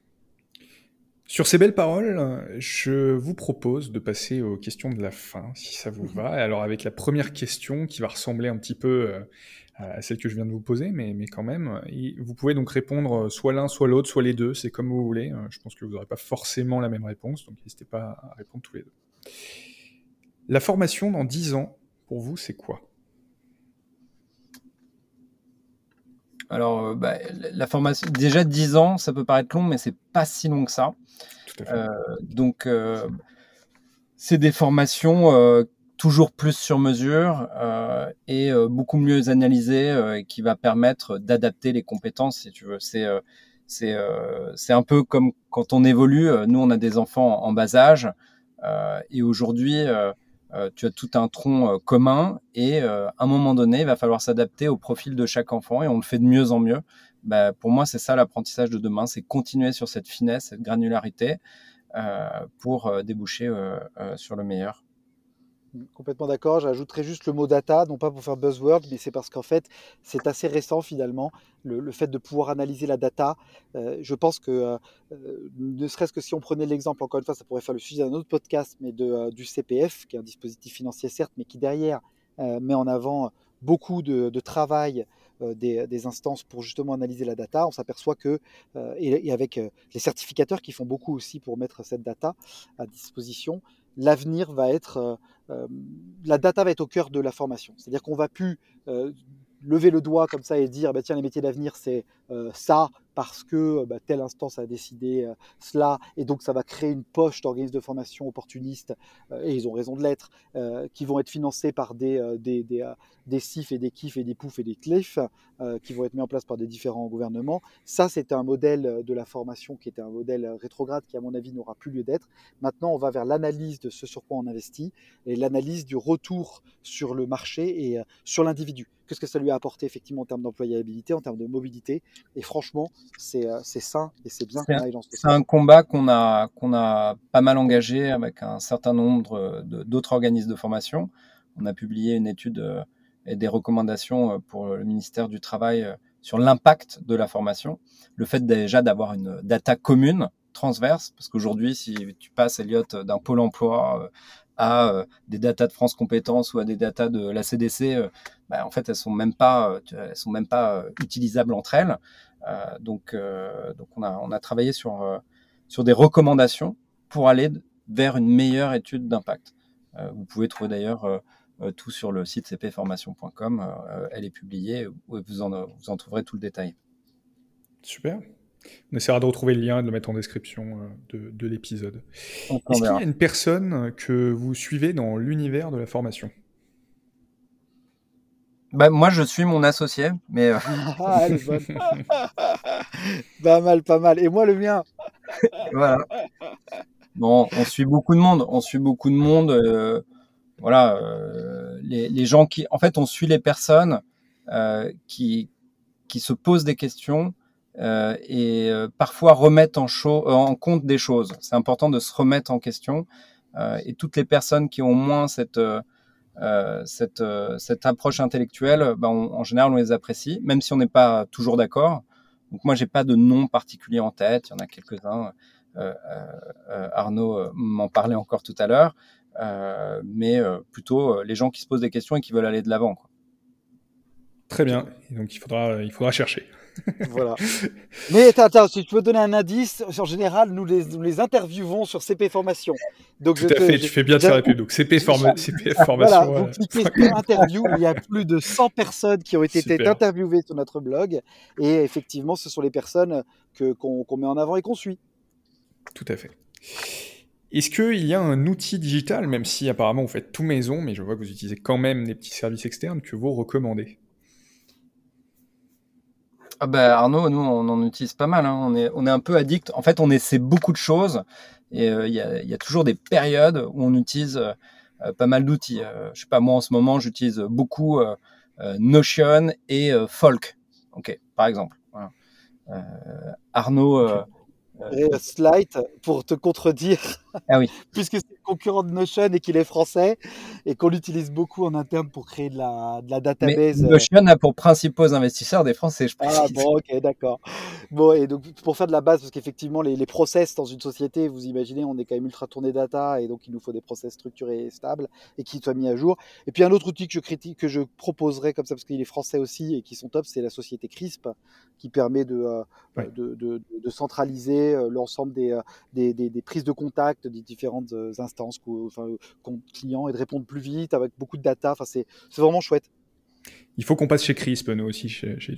Sur ces belles paroles, je vous propose de passer aux questions de la fin, si ça vous va. Alors avec la première question qui va ressembler un petit peu à celle que je viens de vous poser, mais, mais quand même, vous pouvez donc répondre soit l'un, soit l'autre, soit les deux, c'est comme vous voulez. Je pense que vous n'aurez pas forcément la même réponse, donc n'hésitez pas à répondre tous les deux. La formation dans 10 ans, pour vous, c'est quoi? Alors, bah, la formation, déjà 10 ans, ça peut paraître long, mais c'est pas si long que ça. Euh, donc, euh, c'est des formations euh, toujours plus sur mesure euh, et euh, beaucoup mieux analysé euh, qui va permettre d'adapter les compétences si tu veux. C'est euh, c'est euh, c'est un peu comme quand on évolue. Nous, on a des enfants en bas âge et aujourd'hui, tu as tout un tronc commun et à un moment donné, il va falloir s'adapter au profil de chaque enfant et on le fait de mieux en mieux. Bah, pour moi, c'est ça l'apprentissage de demain, c'est continuer sur cette finesse, cette granularité pour déboucher sur le meilleur. Complètement d'accord. J'ajouterais juste le mot data, non pas pour faire buzzword, mais c'est parce qu'en fait, c'est assez récent finalement, le, fait de pouvoir analyser la data. Euh, je pense que, euh, ne serait-ce que si on prenait l'exemple, encore une fois, ça pourrait faire le sujet d'un autre podcast, mais de, euh, du CPF, qui est un dispositif financier certes, mais qui derrière euh, met en avant beaucoup de travail des, instances pour justement analyser la data, on s'aperçoit que, et, et, avec les certificateurs qui font beaucoup aussi pour mettre cette data à disposition, l'avenir va être, la data va être au cœur de la formation. C'est-à-dire qu'on va plus lever le doigt comme ça et dire bah, tiens les métiers d'avenir c'est ça parce que bah, telle instance a décidé euh, cela, et donc ça va créer une poche d'organismes de formation opportunistes, euh, et ils ont raison de l'être, euh, qui vont être financés par des, des, des, des CIF et des KIF et des POUF et des CLIF, qui vont être mis en place par des différents gouvernements. Ça, c'était un modèle de la formation qui était un modèle rétrograde qui, à mon avis, n'aura plus lieu d'être. Maintenant, on va vers l'analyse de ce sur quoi on investit et l'analyse du retour sur le marché et sur l'individu. Qu'est-ce que ça lui a apporté effectivement en termes d'employabilité, en termes de mobilité? Et franchement, euh, c'est sain et c'est bien C'est un combat qu'on a, qu'on a pas mal engagé avec un certain nombre d'autres organismes de formation. On a publié une étude euh, et des recommandations euh, pour le ministère du Travail sur l'impact de la formation. Le fait déjà d'avoir une data commune, transverse, parce qu'aujourd'hui, si tu passes, Elliot, d'un pôle emploi à des datas de France Compétences ou à des datas de la CDC, bah, en fait, elles sont même pas, elles sont même pas utilisables entre elles. Euh, donc, euh, donc on a, on a travaillé sur, euh, sur des recommandations pour aller vers une meilleure étude d'impact. vous pouvez trouver d'ailleurs tout sur le site cpformation.com. elle est publiée, vous en, vous en trouverez tout le détail. Super. On essaiera de retrouver le lien et de le mettre en description de, de l'épisode. Est-ce qu'il y a une personne que vous suivez dans l'univers de la formation? Bah, moi, je suis mon associé, mais. Euh, ah, elle est bonne. pas mal, pas mal. Et moi, le mien. voilà. Bon, on suit beaucoup de monde. On suit beaucoup de monde. Euh, voilà. Euh, les, les, gens qui. En fait, on suit les personnes qui, qui se posent des questions et parfois remettent en, en compte des choses. C'est important de se remettre en question. et toutes les personnes qui ont au moins cette euh, cette, euh, cette approche intellectuelle, ben, en général, on les apprécie, même si on n'est pas toujours d'accord. Donc moi, j'ai pas de nom particulier en tête. Il y en a quelques-uns. Euh, euh Arnaud m'en parlait encore tout à l'heure, mais plutôt les gens qui se posent des questions et qui veulent aller de l'avant. Très bien. donc il faudra, il faudra chercher voilà. Mais attends, si tu veux donner un indice, en général, nous les, nous les interviewons sur CP Formation. Donc Tout à fait, tu fais bien de faire la pub. Donc CP, forma... CP Formation. Voilà, vous cliquez sur interview, il y a plus de 100 personnes qui ont été interviewées sur notre blog. Et effectivement, ce sont les personnes qu'on met en avant et qu'on suit. Tout à fait. Est-ce qu'il y a un outil digital, même si apparemment vous faites tout maison, mais je vois que vous utilisez quand même des petits services externes, que vous recommandez? Ah bah, Arnaud, nous, on en utilise pas mal. Hein. On, est, on est un peu addict. En fait, on essaie beaucoup de choses. Et euh, il y, a, y, a, toujours des périodes où on utilise euh, pas mal d'outils. Euh, je sais pas, moi, en ce moment, j'utilise beaucoup Notion et Folk. OK, par exemple. Arnaud Slide pour te contredire. Ah oui. Puisque c'est le concurrent de Notion et qu'il est français et qu'on l'utilise beaucoup en interne pour créer de la, de la database. Mais Notion a pour principaux investisseurs des Français, je pense. Ah bon, ok, d'accord. Bon, et donc pour faire de la base, parce qu'effectivement, les, les, process dans une société, vous imaginez, on est quand même ultra tourné data et donc il nous faut des process structurés et stables et qui soient mis à jour. Et puis un autre outil que je critique, que je proposerais comme ça, parce qu'il est français aussi et qui sont top, c'est la société CRISP qui permet de, euh, de, de, de centraliser euh, l'ensemble euh, des, des, prises de contact des différentes euh, instances, enfin, clients, et de répondre plus vite avec beaucoup de data. Enfin, c'est vraiment chouette. Il faut qu'on passe chez CRISP, nous aussi, chez, chez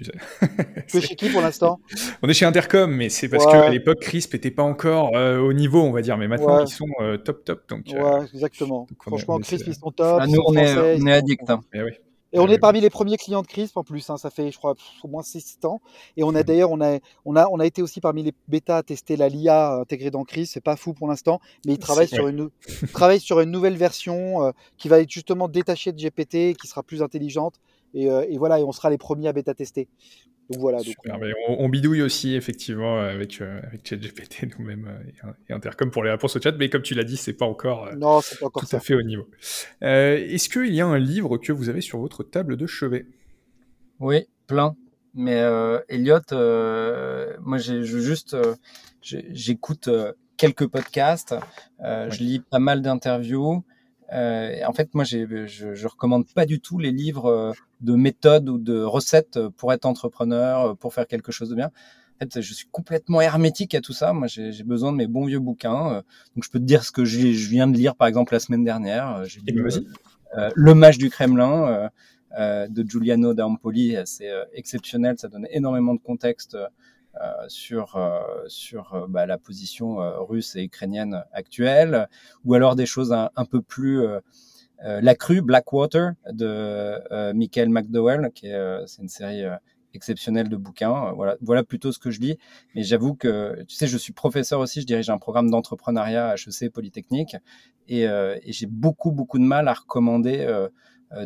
Tu es chez qui pour l'instant? On est chez Intercom, mais c'est parce qu'à l'époque, CRISP n'était pas encore au niveau, on va dire. Mais maintenant, ils sont top, top. Donc, ouais, exactement. Franchement, CRISP, ils sont top. Ah, nous, on, est, on est addict. Hein. Eh oui. Et on est parmi les premiers clients de CRISP en plus, hein, ça fait je crois au moins 6 ans. Et on a d'ailleurs on a, on, a, on a été aussi parmi les bêtas à tester la LIA intégrée dans CRISP, c'est pas fou pour l'instant, mais ils travaillent sur, une, travaillent sur une nouvelle version euh, qui va être justement détachée de GPT, qui sera plus intelligente. Et, euh, et, voilà, et on sera les premiers à bêta tester. Donc voilà. on... bidouille aussi effectivement avec, euh, avec ChatGPT nous-mêmes euh, et, Intercom pour les réponses au chat, mais comme tu l'as dit, c'est pas encore, euh, non, pas encore tout à fait au niveau. Est-ce qu'il y a un livre que vous avez sur votre table de chevet? Oui, plein. Mais Elliot, moi j'ai juste, j'écoute quelques podcasts, je lis pas mal d'interviews. En fait, moi, je, je recommande pas du tout les livres de méthodes ou de recettes pour être entrepreneur, pour faire quelque chose de bien. En fait, je suis complètement hermétique à tout ça. Moi, j'ai besoin de mes bons vieux bouquins. donc, je peux te dire ce que je viens de lire, par exemple, la semaine dernière. J'ai lu Le Mage du Kremlin de Giuliano d'Ampoli. C'est exceptionnel. Ça donne énormément de contexte euh, sur, euh, sur euh, bah, la position russe et ukrainienne actuelle, ou alors des choses un, peu plus La crue, Blackwater, de Michael McDowell, qui est, c'est une série exceptionnelle de bouquins. Voilà, voilà plutôt ce que je lis. Mais j'avoue que, tu sais, je suis professeur aussi, je dirige un programme d'entrepreneuriat à HEC Polytechnique, et, et j'ai beaucoup, beaucoup de mal à recommander euh,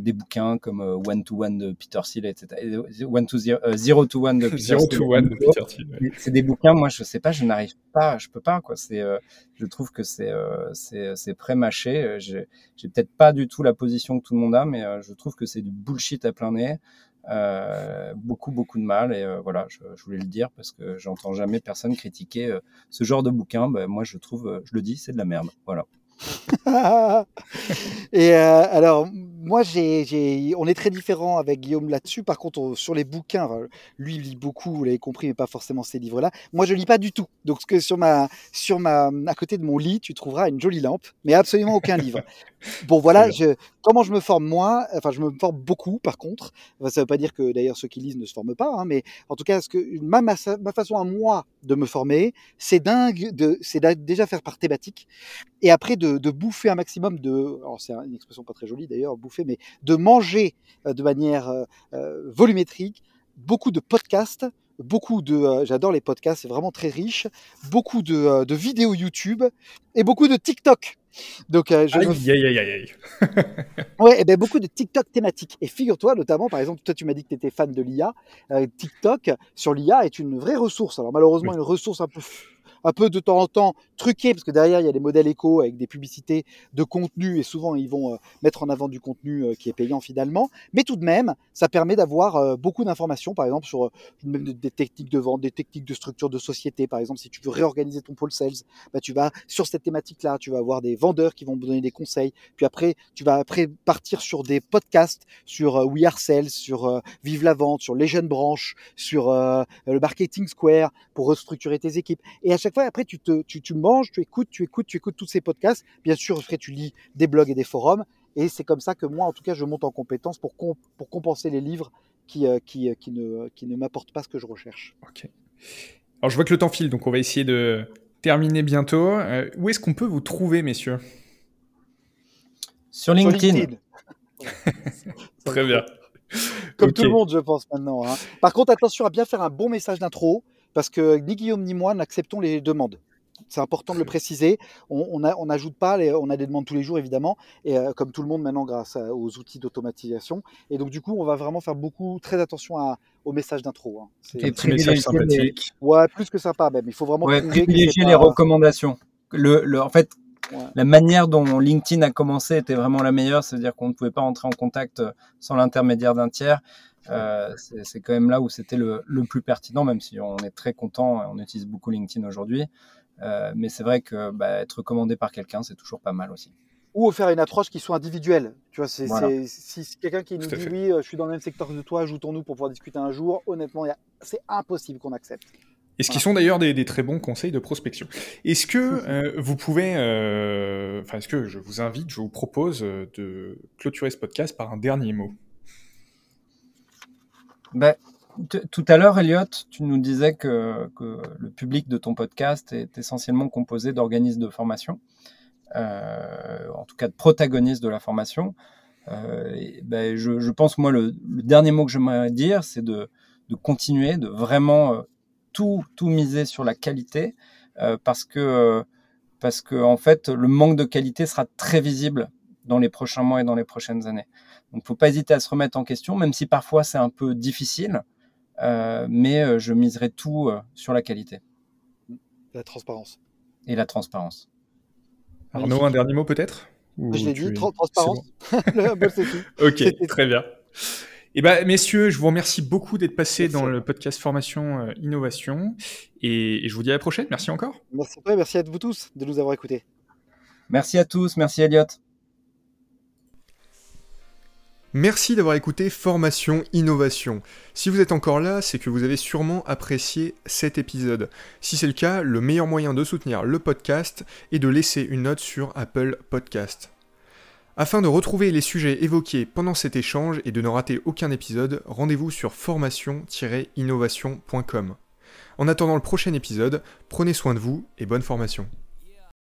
des bouquins comme euh, One to One de Peter Thiel, etc. One to Zero, euh, zero to One de Peter Zero to One de Peter Thiel. C'est des bouquins, moi, je sais pas, je n'arrive pas, je peux pas, quoi. C'est, je trouve que c'est, c'est, c'est pré-mâché. J'ai, peut-être pas du tout la position que tout le monde a, mais je trouve que c'est du bullshit à plein nez. Euh, beaucoup beaucoup de mal et voilà je, je, voulais le dire parce que j'entends jamais personne critiquer ce genre de bouquin ben, moi je trouve je le dis c'est de la merde voilà et euh, alors, moi, j'ai, on est très différent avec Guillaume là-dessus. Par contre, sur les bouquins, lui, il lit beaucoup, vous l'avez compris, mais pas forcément ces livres-là. Moi, je lis pas du tout. Donc, que sur ma, sur ma, à côté de mon lit, tu trouveras une jolie lampe, mais absolument aucun livre. Bon, voilà, je, comment je me forme moi Enfin, je me forme beaucoup, par contre. ça ne veut pas dire que d'ailleurs ceux qui lisent ne se forment pas, hein, mais en tout cas, ce que ma, ma, façon à moi de me former, c'est dingue, de, c'est déjà faire par thématique, et après de, de bouffer un maximum de, alors c'est une expression pas très jolie d'ailleurs, bouffer, mais de manger euh, de manière euh, euh, volumétrique, beaucoup de podcasts beaucoup de, euh, j'adore les podcasts, c'est vraiment très riche, beaucoup de, euh, de, vidéos YouTube et beaucoup de TikTok. Donc, euh, je aïe, aïe, aïe, aïe. ouais, et eh ben beaucoup de TikTok thématiques. Et figure-toi, notamment, par exemple, toi, tu m'as dit que tu étais fan de l'IA. TikTok sur l'IA est une vraie ressource. Alors, malheureusement, une ressource un peu un peu de temps en temps truqué, parce que derrière, il y a des modèles éco avec des publicités de contenu, et souvent, ils vont euh, mettre en avant du contenu euh, qui est payant finalement. Mais tout de même, ça permet d'avoir euh, beaucoup d'informations, par exemple, sur des techniques de vente, des techniques de structure de société. Par exemple, si tu veux réorganiser ton pôle sales, bah, tu vas sur cette thématique-là, tu vas avoir des vendeurs qui vont vous donner des conseils. Puis après, tu vas après partir sur des podcasts, sur We Are Sales, sur Vive la Vente, sur les jeunes branches, sur le Marketing Square pour restructurer tes équipes. Et à chaque fois, après, tu, te, tu, tu manges, tu écoutes, tu écoutes, tu écoutes tous ces podcasts. Bien sûr, après, tu lis des blogs et des forums. Et c'est comme ça que moi, en tout cas, je monte en compétence pour, pour compenser les livres qui, euh, qui, euh, qui ne, qui ne m'apportent pas ce que je recherche. Ok. Alors, je vois que le temps file, donc on va essayer de terminer bientôt. Euh, où est-ce qu'on peut vous trouver, messieurs? Sur LinkedIn. Très bien. Comme tout le monde, je pense, maintenant. Hein. Par contre, attention à bien faire un bon message d'intro parce que ni Guillaume ni moi n'acceptons les demandes. C'est important de le préciser. On n'ajoute on pas, on a des demandes tous les jours évidemment, et euh, comme tout le monde maintenant grâce aux outils d'automatisation. Et donc du coup, on va vraiment faire beaucoup, très attention à, au message d'intro. Hein. C'est un petit message sympathique. Ouais, plus que sympa même. Il faut vraiment privilégier les recommandations. Le, le, en fait, la manière dont LinkedIn a commencé était vraiment la meilleure, c'est-à-dire qu'on ne pouvait pas entrer en contact sans l'intermédiaire d'un tiers. Euh, c'est quand même là où c'était le, plus pertinent, même si on est très content, on utilise beaucoup LinkedIn aujourd'hui. Euh, mais c'est vrai que bah, être recommandé par quelqu'un, c'est toujours pas mal aussi. Ou faire une approche qui soit individuelle. Tu vois, c'est si quelqu'un qui nous dit oui, euh, je suis dans le même secteur que toi, ajoutons-nous pour pouvoir discuter un jour. Honnêtement, c'est impossible qu'on accepte. Et ce qui sont d'ailleurs des, très bons conseils de prospection. Est-ce que vous pouvez, enfin, est-ce que je vous invite, je vous propose de clôturer ce podcast par un dernier mot? Ben, tout à l'heure, Elliot, tu nous disais que, le public de ton podcast est essentiellement composé d'organismes de formation, euh, en tout cas de protagonistes de la formation. Euh, ben, je, pense, moi, le, dernier mot que j'aimerais dire, c'est de, continuer, de vraiment euh, tout, tout miser sur la qualité, parce que, parce que, en fait, le manque de qualité sera très visible dans les prochains mois et dans les prochaines années. Donc, faut pas hésiter à se remettre en question, même si parfois c'est un peu difficile. Euh, mais euh, je miserai tout euh, sur la qualité. La transparence. Et la transparence. Arnaud, un dernier mot peut-être? Je l'ai dit, transparence. ok, très bien. Eh ben, messieurs, je vous remercie beaucoup d'être passés dans le podcast Formation Innovation et, je vous dis à la prochaine. Merci encore. Merci, merci à vous tous de nous avoir écoutés. Merci à tous. Merci Elliot. Merci d'avoir écouté Formation Innovation. Si vous êtes encore là, c'est que vous avez sûrement apprécié cet épisode. Si c'est le cas, le meilleur moyen de soutenir le podcast est de laisser une note sur Apple Podcast. Afin de retrouver les sujets évoqués pendant cet échange et de ne rater aucun épisode, rendez-vous sur formation-innovation.com. En attendant le prochain épisode, prenez soin de vous et bonne formation.